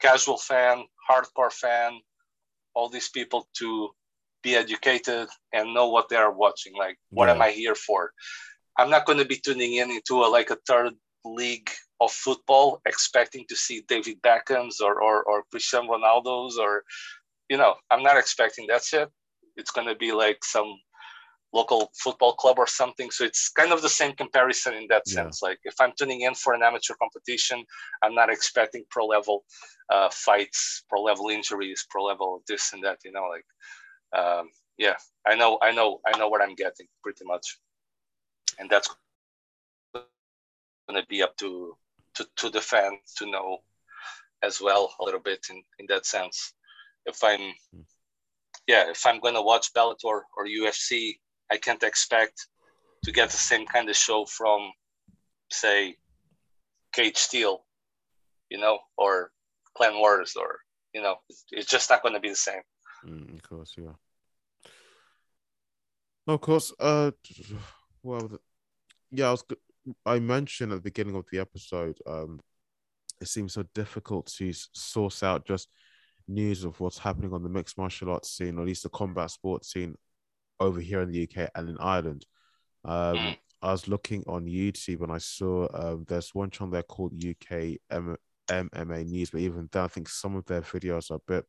casual fan, hardcore fan, all these people to be educated and know what they are watching. Like, what yeah. am I here for? I'm not going to be tuning in into a, like a third league of football expecting to see David Beckham's or, or, or Cristiano Ronaldo's or, you know, I'm not expecting that shit. It's going to be like some local football club or something. So it's kind of the same comparison in that yeah. sense. Like if I'm tuning in for an amateur competition, I'm not expecting pro level uh, fights, pro level injuries, pro level this and that, you know, like, um, yeah, I know, I know, I know what I'm getting pretty much and that's going to be up to, to to the fan to know as well a little bit in in that sense. If I'm yeah, if I'm going to watch Bellator or UFC, I can't expect to get the same kind of show from say Cage Steel, you know, or Clan Wars, or you know, it's just not going to be the same. Mm, of course, yeah. Of course, uh, well, yeah, I was. I mentioned at the beginning of the episode, um, it seems so difficult to source out just news of what's happening on the mixed martial arts scene, or at least the combat sports scene over here in the UK and in Ireland. Um, mm. I was looking on YouTube and I saw um, there's one channel there called UK M- MMA News, but even then, I think some of their videos are a bit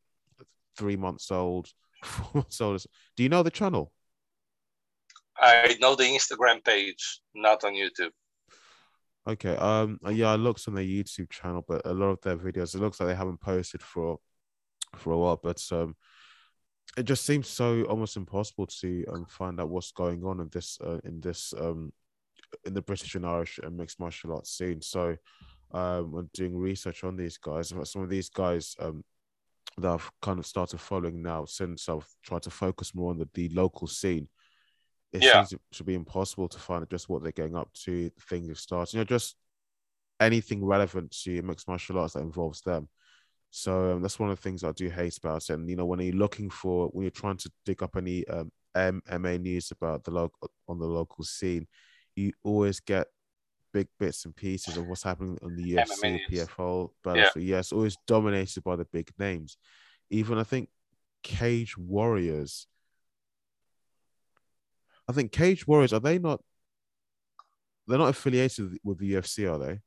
three months old, four months old. Do you know the channel? I know the Instagram page, not on YouTube. Okay. Um. Yeah, I looked on their YouTube channel, but a lot of their videos, it looks like they haven't posted for for a while. But um, it just seems so almost impossible to um find out what's going on in this uh, in this um in the British and Irish and mixed martial arts scene. So, um, when doing research on these guys, some of these guys um that I've kind of started following now since I've tried to focus more on the, the local scene it yeah. seems to be impossible to find just what they're getting up to, things they've started, you know, just anything relevant to mixed martial arts that involves them. So um, that's one of the things I do hate about it. And you know, when you're looking for, when you're trying to dig up any um, MMA news about the local on the local scene, you always get big bits and pieces of what's happening on the UFC, PFL, but yeah. yeah, it's always dominated by the big names. Even I think Cage Warriors I think Cage Warriors are they not? They're not affiliated with the UFC, are they?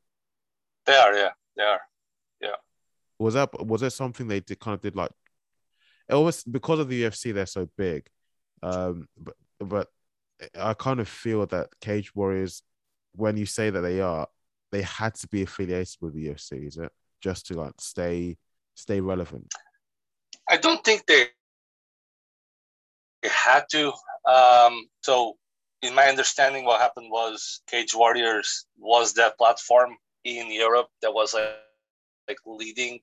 They are, yeah, they are. Was that was that something they did kind of did like? It was because of the UFC, they're so big, um, but but I kind of feel that Cage Warriors, when you say that they are, they had to be affiliated with the UFC, is it? Just to like stay stay relevant. I don't think they had to. Um, so, in my understanding, what happened was Cage Warriors was that platform in Europe that was like, like leading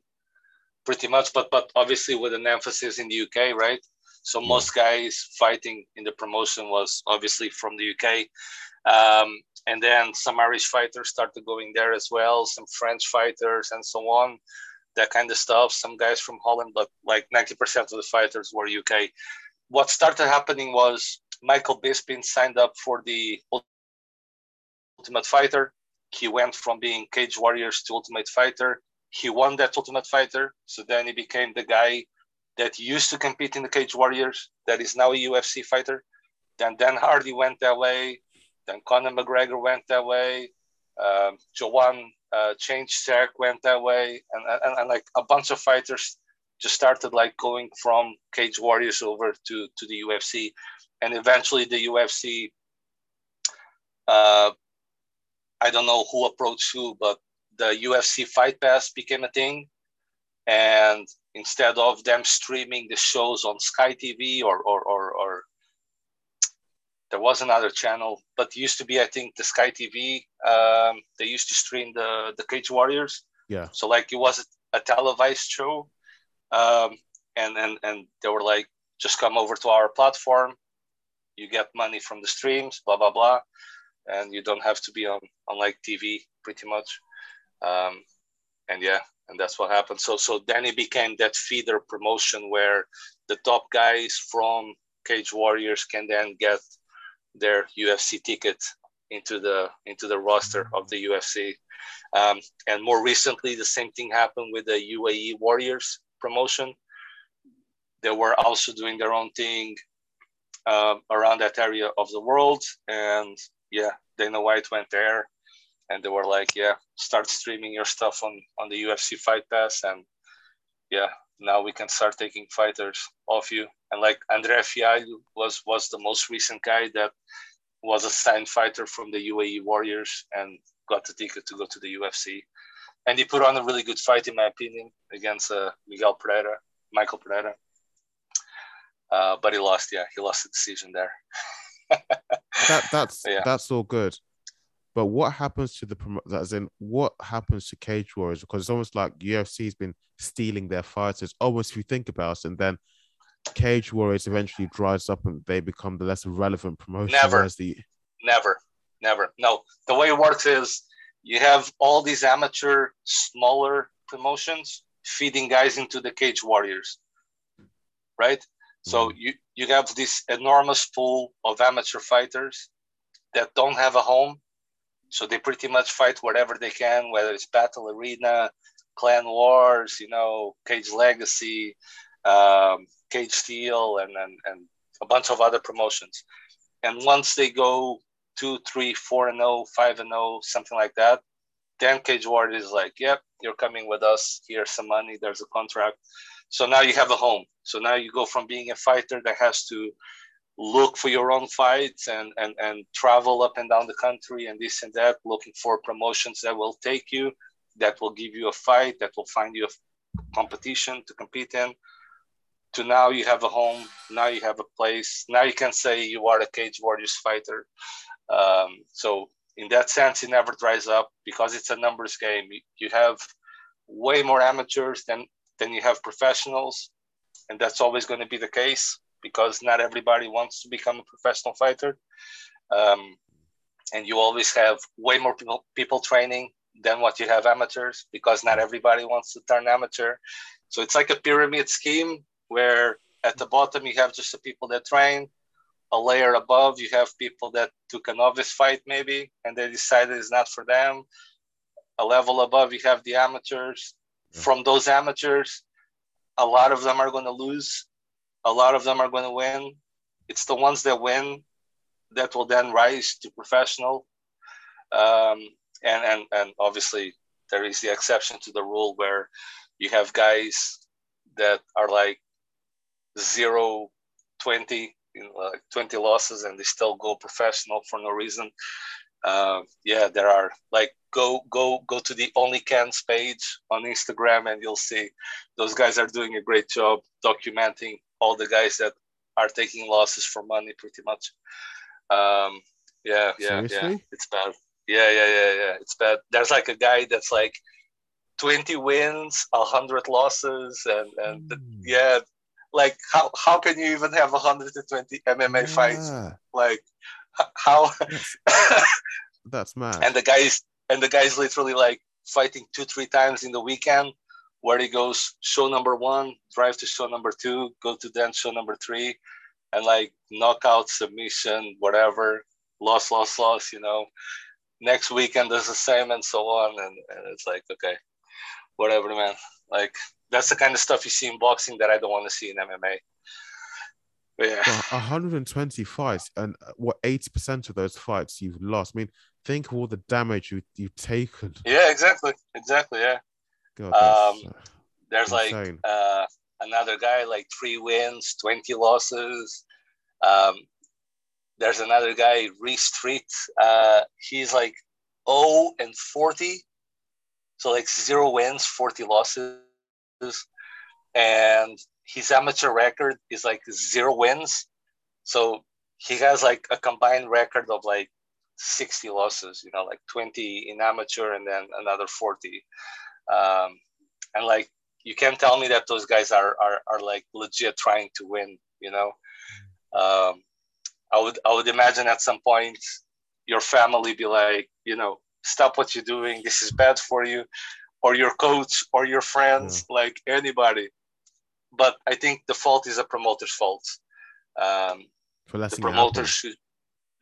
pretty much, but but obviously with an emphasis in the UK, right? So most guys fighting in the promotion was obviously from the UK, um, and then some Irish fighters started going there as well, some French fighters and so on, that kind of stuff. Some guys from Holland, but like 90% of the fighters were UK. What started happening was Michael Bisping signed up for the Ultimate Fighter. He went from being Cage Warriors to Ultimate Fighter. He won that Ultimate Fighter, so then he became the guy that used to compete in the Cage Warriors, that is now a UFC fighter. Then Dan Hardy went that way. Then Conor McGregor went that way. Um, Joanne uh, Change went that way, and, and, and like a bunch of fighters just started like going from Cage Warriors over to to the UFC, and eventually the UFC. Uh, I don't know who approached who, but the UFC Fight Pass became a thing, and instead of them streaming the shows on Sky TV or or or, or there was another channel, but used to be, I think, the Sky TV. Um, they used to stream the the Cage Warriors. Yeah. So like it was a televised show, um, and and and they were like, just come over to our platform. You get money from the streams, blah blah blah, and you don't have to be on on like TV pretty much. Um, and yeah, and that's what happened. So so then it became that feeder promotion where the top guys from Cage Warriors can then get their UFC ticket into the into the roster of the UFC. Um, and more recently, the same thing happened with the UAE Warriors promotion. They were also doing their own thing um, around that area of the world, and yeah, Dana White went there, and they were like, "Yeah, start streaming your stuff on on the UFC Fight Pass," and yeah, now we can start taking fighters off you. And like Andre Fialho was was the most recent guy that was a signed fighter from the UAE Warriors and got the ticket to go to the UFC. And he put on a really good fight, in my opinion, against uh, Miguel Pereira, Michael Pereira. Uh, but he lost. Yeah, he lost the decision there. that that's yeah. that's all good. But what happens to the as in what happens to Cage Warriors? Because it's almost like UFC's been stealing their fighters. Almost if you think about it, and then Cage Warriors eventually dries up and they become the less relevant promotion. Never, the... never, never. No, the way it works is you have all these amateur, smaller promotions feeding guys into the Cage Warriors, right? Mm-hmm. So you you have this enormous pool of amateur fighters that don't have a home so they pretty much fight wherever they can, whether it's Battle Arena, Clan Wars, you know, Cage Legacy, um, Cage Steel, and, and, and a bunch of other promotions. And once they go two, three, four and oh, five and oh, something like that, then Cage Warriors is like, yep, you're coming with us. Here's some money. There's a contract. So now you have a home. So now you go from being a fighter that has to look for your own fights and, and, and travel up and down the country and this and that, looking for promotions that will take you, that will give you a fight, that will find you a competition to compete in. To now you have a home, now you have a place, now you can say you are a Cage Warriors fighter. Um, so in that sense, it never dries up because it's a numbers game. You have way more amateurs than than you have professionals, and that's always going to be the case because not everybody wants to become a professional fighter. Um, and you always have way more people, people training than what you have amateurs because not everybody wants to turn amateur. So it's like a pyramid scheme where at the bottom you have just the people that train. A layer above, you have people that took a novice fight maybe and they decided it's not for them. A level above, you have the amateurs. From those amateurs, a lot of them are going to lose a lot of them are going to win. It's the ones that win that will then rise to professional. Um, and, and, and obviously, there is the exception to the rule where you have guys that are like zero, 20, you know, like 20 losses and they still go professional for no reason. Uh, yeah, there are like go go go to the only cans page on Instagram and you'll see those guys are doing a great job documenting all the guys that are taking losses for money pretty much. Um, yeah, yeah, Seriously? yeah. It's bad. Yeah, yeah, yeah, yeah. It's bad. There's like a guy that's like 20 wins, 100 losses, and and mm. yeah, like how how can you even have 120 MMA yeah. fights? Like how That's mad. And the guys and the guys literally like fighting two three times in the weekend, where he goes show number one, drive to show number two, go to then show number three, and like knockout submission, whatever, loss, loss, loss. You know, next weekend does the same and so on, and, and it's like okay, whatever, man. Like that's the kind of stuff you see in boxing that I don't want to see in MMA. But yeah. Well, 120 fights, and uh, what 80% of those fights you've lost. I mean, think of all the damage you, you've taken. Yeah, exactly. Exactly. Yeah. God, Um, There's like uh, another guy, like three wins, 20 losses. Um, there's another guy, Reese Street. Uh, he's like 0 and 40. So like zero wins, 40 losses. And his amateur record is like zero wins. So he has like a combined record of like 60 losses, you know, like 20 in amateur and then another 40. Um, and like you can't tell me that those guys are are, are like legit trying to win you know? Um, i would i would imagine at some point your family be like you know stop what you're doing. This is bad for you. Or your coach or your friends like anybody. But i think the fault is a promoter's fault. Um, for the promoter should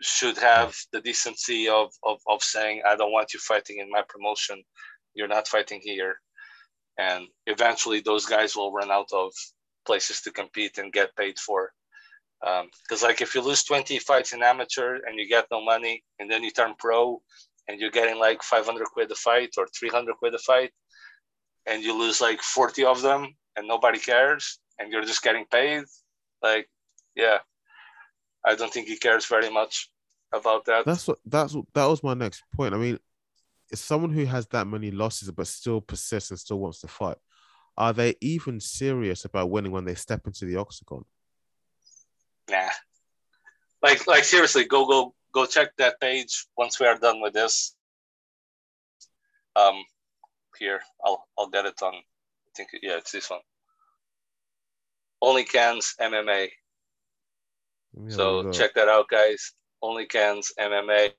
should have the decency of, of of saying i don't want you fighting in my promotion you're not fighting here. And eventually those guys will run out of places to compete and get paid for. Um, because like if you lose 20 fights in amateur and you get no money and then you turn pro and you're getting like 500 quid a fight or 300 quid a fight and you lose like 40 of them and nobody cares and you're just getting paid like yeah i don't think he cares very much about that. That's what that's that was my next point. I mean, it's someone who has that many losses but still persists and still wants to fight. Are they even serious about winning when they step into the octagon? nah. Like like seriously go go go check that page once we are done with this. Um here i'll i'll get it on i think yeah it's this one. Only cans mma Let me have a so check that out guys. Only cans mma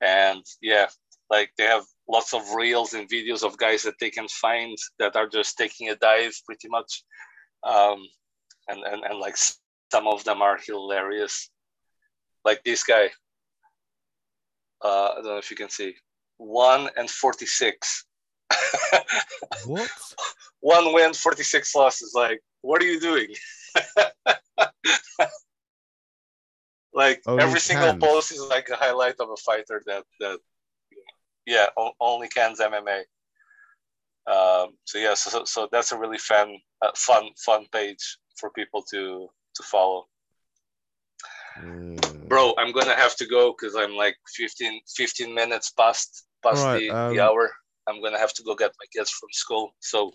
and yeah like they have lots of reels and videos of guys that they can find that are just taking a dive pretty much. Um and and, and like some of them are hilarious. Like this guy. Uh i don't know if you can see. 1 and 46 What? one win 46 losses. Like what are you doing like Only every single post is like a highlight of a fighter that that yeah o- only cans mma um so yeah so, so, that's a really fun uh, fun fun page for people to to follow. Yeah. bro i'm gonna have to go because i'm like 15 15 minutes past past Alright, the, um, the hour. I'm gonna have to go get my kids from school so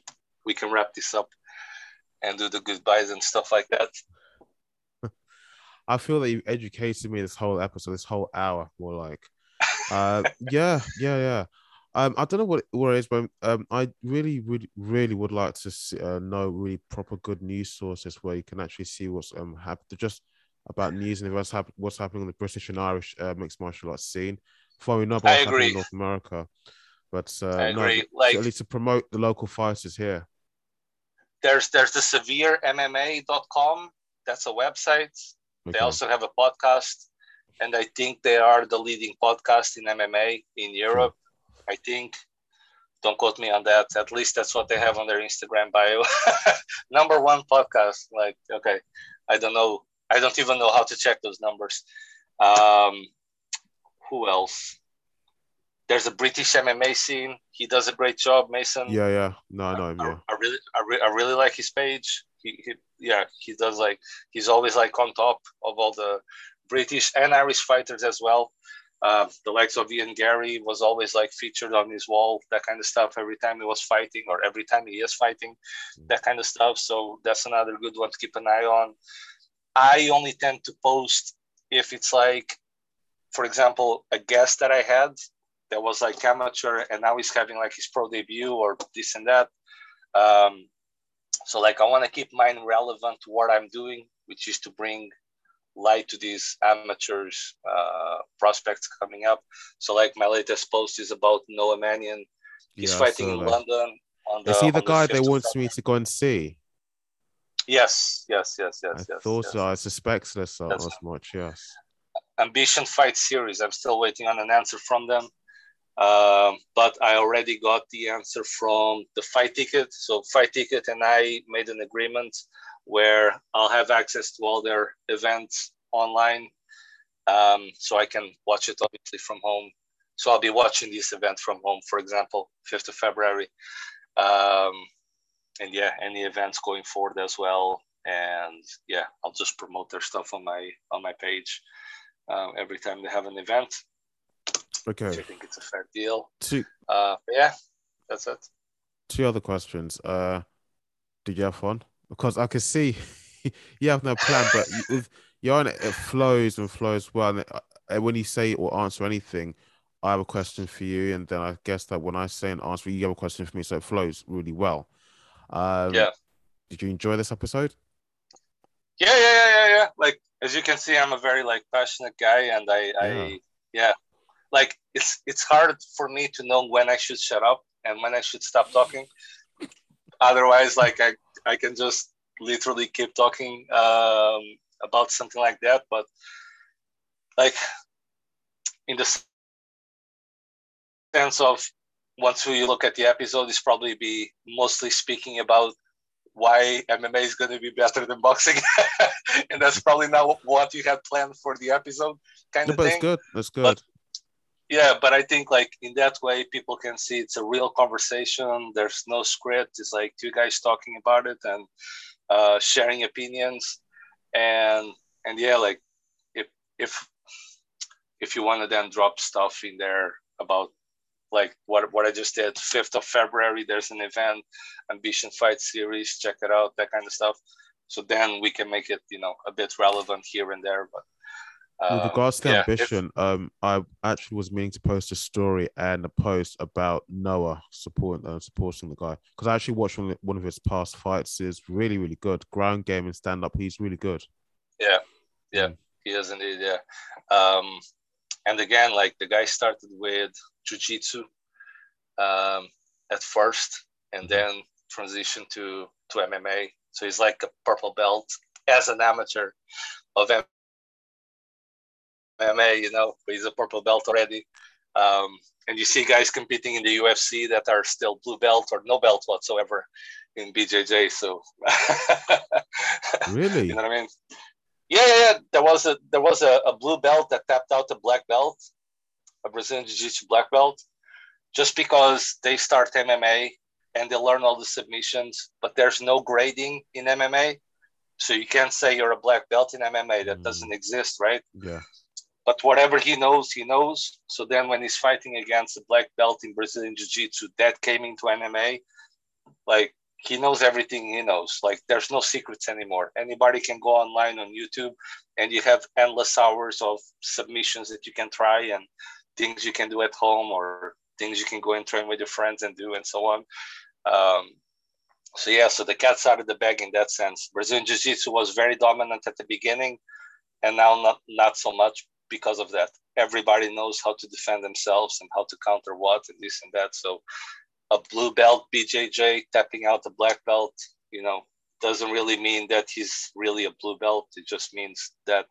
we can wrap this up and do the goodbyes and stuff like that I feel that you've educated me this whole episode, this whole hour, more like. Uh, yeah, yeah, yeah. Um, I don't know what what it is, but um, I really, really, really would like to see, uh, know really proper good news sources where you can actually see what's um happened, just about news and what's happening, what's happening in the British and Irish uh, mixed martial arts scene. Before we know about I what's happening in. North America, but uh, no, to- Like- at least to promote the local fighters here. there's there's the severemma.com that's a website they also have a podcast and i think they are the leading podcast in mma in europe. I think. Don't quote me on that. At least that's what they have on their instagram bio. Number one podcast. Like okay. I don't know. I don't even know how to check those numbers. Um who else there's a british mma scene he does a great job mason Yeah, yeah. No, I know him. I, Yeah. I really, I, re- I really like his page. He, he, yeah, he does like he's always like on top of all the British and Irish fighters as well. Uh, the likes of Ian Garry was always like featured on his wall, that kind of stuff. Every time he was fighting, or every time he is fighting, that kind of stuff. So that's another good one to keep an eye on. I only tend to post if it's like, for example, a guest that I had that was like amateur and now he's having like his pro debut or this and that. Um, so like I want to keep mine relevant to what I'm doing, which is to bring light to these amateurs uh, prospects coming up. So like my latest post is about Noah Mannion. He's Yeah, fighting in that. London. On the, Is he the guy 5th they want me to go and see? Yes, yes, yes, yes, I yes. thought yes. so. I suspected as, That's- as much. Yes. Ambition Fight Series. I'm still waiting on an answer from them. Um, but I already got the answer from the Fight Ticket. So Fight Ticket and I made an agreement where I'll have access to all their events online, um, so I can watch it obviously from home. So I'll be watching this event from home, for example, 5th of February. Um, and yeah, any events going forward as well. And yeah, I'll just promote their stuff on my on my page um, every time they have an event. Which I Okay. think it's a fair deal. Two Uh, yeah, that's it. two other questions. Uh, did you have fun? Because I can see you have no plan, but you, you're on it, it flows and flows well. And uh, when you say or answer anything, I have a question for you, and then I guess that when I say an answer, you have a question for me, so it flows really well. Um, Yeah. Did you enjoy this episode? Yeah, yeah, yeah, yeah, yeah. Like as you can see, I'm a very like passionate guy, and I, Yeah. I, yeah, like it's it's hard for me to know when I should shut up and when I should stop talking. Otherwise, like I, I can just literally keep talking um, about something like that. But like in the sense of once we look at the episode, it's probably be mostly speaking about why MMA is going to be better than boxing, and that's probably not what you had planned for the episode, kind No, of but thing. it's good. That's good. But- Yeah, but I think like in that way, people can see it's a real conversation. There's no script. It's like two guys talking about it and uh, sharing opinions, and and yeah, like if if if you want to then drop stuff in there about like what what I just did, fifth of February, there's an event, Ambition Fight Series. Check it out, that kind of stuff. So then we can make it, you know, a bit relevant here and there. But With um, regards to yeah, if- ambition, um, I actually was meaning to post a story and a post about Noah supporting uh, supporting the guy because I actually watched one of, one of his past fights. Is really really good. Ground game and stand up. He's really good. Yeah, yeah, he is indeed. Yeah, um, and again, like the guy started with jujitsu um, at first, and then transitioned to to MMA. So he's like a purple belt as an amateur of MMA. You know, he's a purple belt already. Um, and you see guys competing in the UFC that are still blue belt or no belt whatsoever in BJJ. So Really? you know what I mean? Yeah, yeah, yeah. There was a there was a, a blue belt that tapped out a black belt, a Brazilian Jiu-Jitsu black belt, just because they start MMA and they learn all the submissions, but there's no grading in MMA. So you can't say you're a black belt in MMA. That Mm. doesn't exist, right? Yeah. But whatever he knows, he knows. So then when he's fighting against a black belt in Brazilian Jiu-Jitsu, that came into MMA, like he knows everything he knows. Like there's no secrets anymore. Anybody can go online on YouTube and you have endless hours of submissions that you can try and things you can do at home or things you can go and train with your friends and do and so on. Um, so yeah, so the cat's out of the bag in that sense. Brazilian Jiu-Jitsu was very dominant at the beginning and now not, not so much because of that. Everybody knows how to defend themselves and how to counter what and this and that. So a blue belt BJJ tapping out a black belt, you know, doesn't really mean that he's really a blue belt. It just means that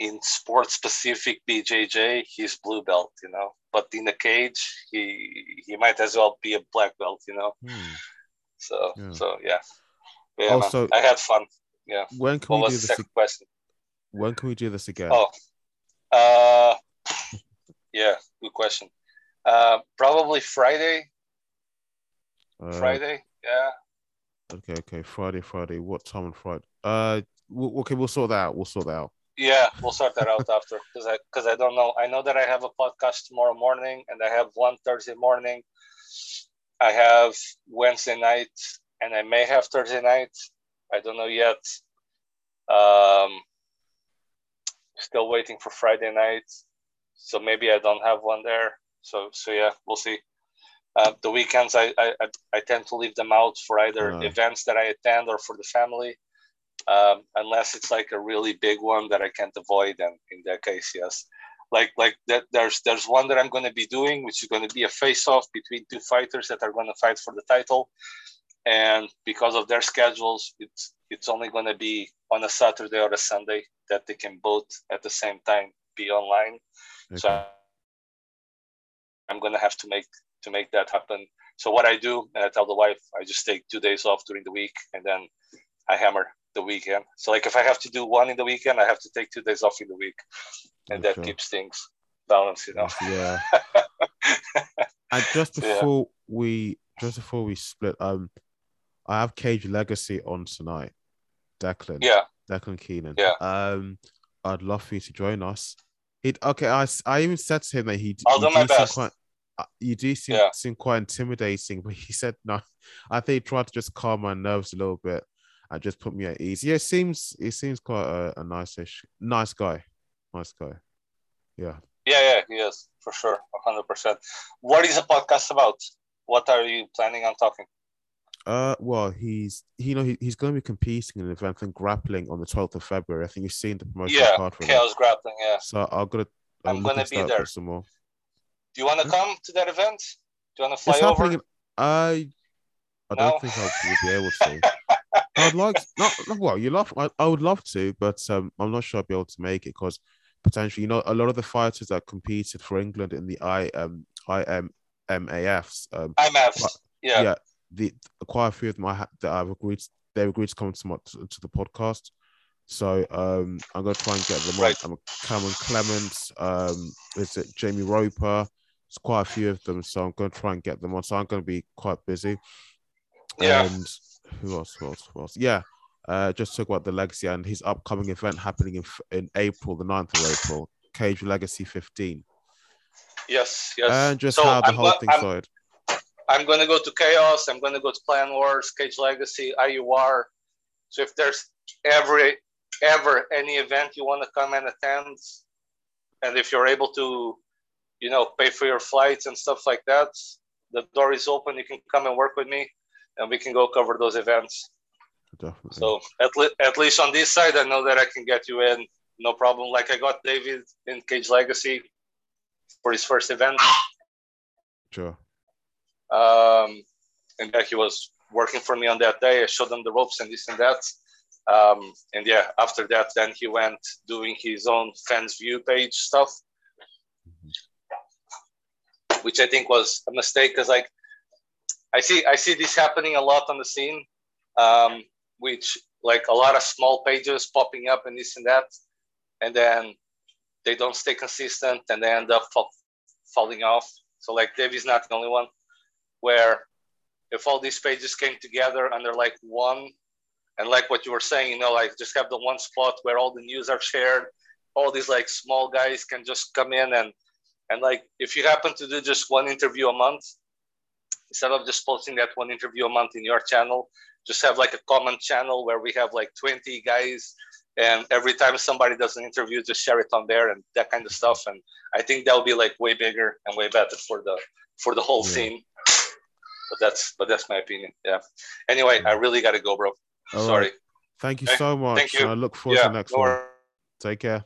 in sport specific BJJ, he's blue belt, you know. But in the cage, he he might as well be a black belt, you know. Hmm. So Yeah. so yeah. Yeah, man. Also- I had fun. Yeah. When can What we do the this? second question? When can we do this again? Oh, uh, yeah, good question. Uh, probably Friday. Uh, Friday, yeah. Okay, okay. Friday, Friday. What time on Friday? Uh, okay, we'll sort that out. We'll sort that out. Yeah, we'll sort that out after because I because I don't know. I know that I have a podcast tomorrow morning and I have one Thursday morning. I have Wednesday night and I may have Thursday night. I don't know yet. Um, still waiting for Friday night, so maybe I don't have one there. So so yeah, we'll see. Uh, the weekends I, I I- tend to leave them out for either Ah. events that I attend or for the family. um, unless it's like a really big one that I can't avoid. And in that case, yes. Like like that, there's there's one that I'm going to be doing, which is going to be a face-off between two fighters that are going to fight for the title. And because of their schedules, it's it's only going to be on a Saturday or a Sunday that they can both at the same time be online. Okay. So I'm going to have to make to make that happen. So what I do, and I tell the wife, I just take two days off during the week, and then I hammer the weekend. So like if I have to do one in the weekend, I have to take two days off in the week, and that keeps things balanced, you know. Yeah. and just before yeah. we just before we split, um, I have Cage Legacy on tonight. Declan. Yeah. Declan Keenan. Yeah. Um, I'd love for you to join us. It okay. I, I even said to him that he. I'll do my best. Quite, uh, you do seem, yeah. seem quite intimidating, but he said no. I think he tried to just calm my nerves a little bit and just put me at ease. Yeah, it seems it seems quite a, a nice-ish, nice guy, nice guy. Yeah. Yeah, yeah, he is for sure, hundred percent. What is the podcast about? What are you planning on talking? Uh, well, he's you know he, he's going to be competing in an event and grappling on the twelfth of February. I think you've seen the promotion yeah, card for Chaos Grappling. Yeah. So I'm gonna I'm, I'm gonna be there some more. Do you want to come to that event? Do you want to fly it's over? Happening, I I don't think I will be able to. I'd like not well. You love. I, I would love to, but um, I'm not sure I'll be able to make it because potentially, you know, a lot of the fighters that competed for England in the I um IMMAFs. Um, IMFs. Yeah. Yeah the quite a few of them I ha- that I've agreed they've agreed to come to, my, to, to the podcast. So um, I'm gonna try and get them right. on. I'm Cameron Clements, um, is it Jamie Roper? It's quite a few of them, so I'm gonna try and get them on. So I'm gonna be quite busy. Yeah. And who else? Who else? Who else? Yeah. Uh, just talk about the legacy and his upcoming event happening in in April, the 9th of April, Cage Legacy 15. Yes, yes. And just so how the I'm, whole thing started. I'm going to go to Chaos. I'm going to go to Clan Wars, Cage Legacy, IUR. So if there's every ever any event you want to come and attend, and if you're able to, you know, pay for your flights and stuff like that, the door is open. You can come and work with me, and we can go cover those events. Definitely. So at, le- at least on this side, I know that I can get you in, no problem. Like I got David in Cage Legacy for his first event. Sure. Um, and yeah, he was working for me on that day. I showed him the ropes and this and that. Um, and yeah, after that, then he went doing his own fans view page stuff, which I think was a mistake because like I see I see this happening a lot on the scene, um, which like a lot of small pages popping up and this and that, and then they don't stay consistent and they end up falling off. So like Davey's not the only one where if all these pages came together under like one and like what you were saying you know like just have the one spot where all the news are shared all these like small guys can just come in and and like if you happen to do just one interview a month instead of just posting that one interview a month in your channel just have like a common channel where we have like 20 guys and every time somebody does an interview just share it on there and that kind of stuff and i think that will be like way bigger and way better for the for the whole yeah. scene but that's but that's my opinion. Yeah. Anyway, I really got to go, bro. All Sorry. Right. Thank you so much. Thank you. I look forward yeah, to the next no one. Take care.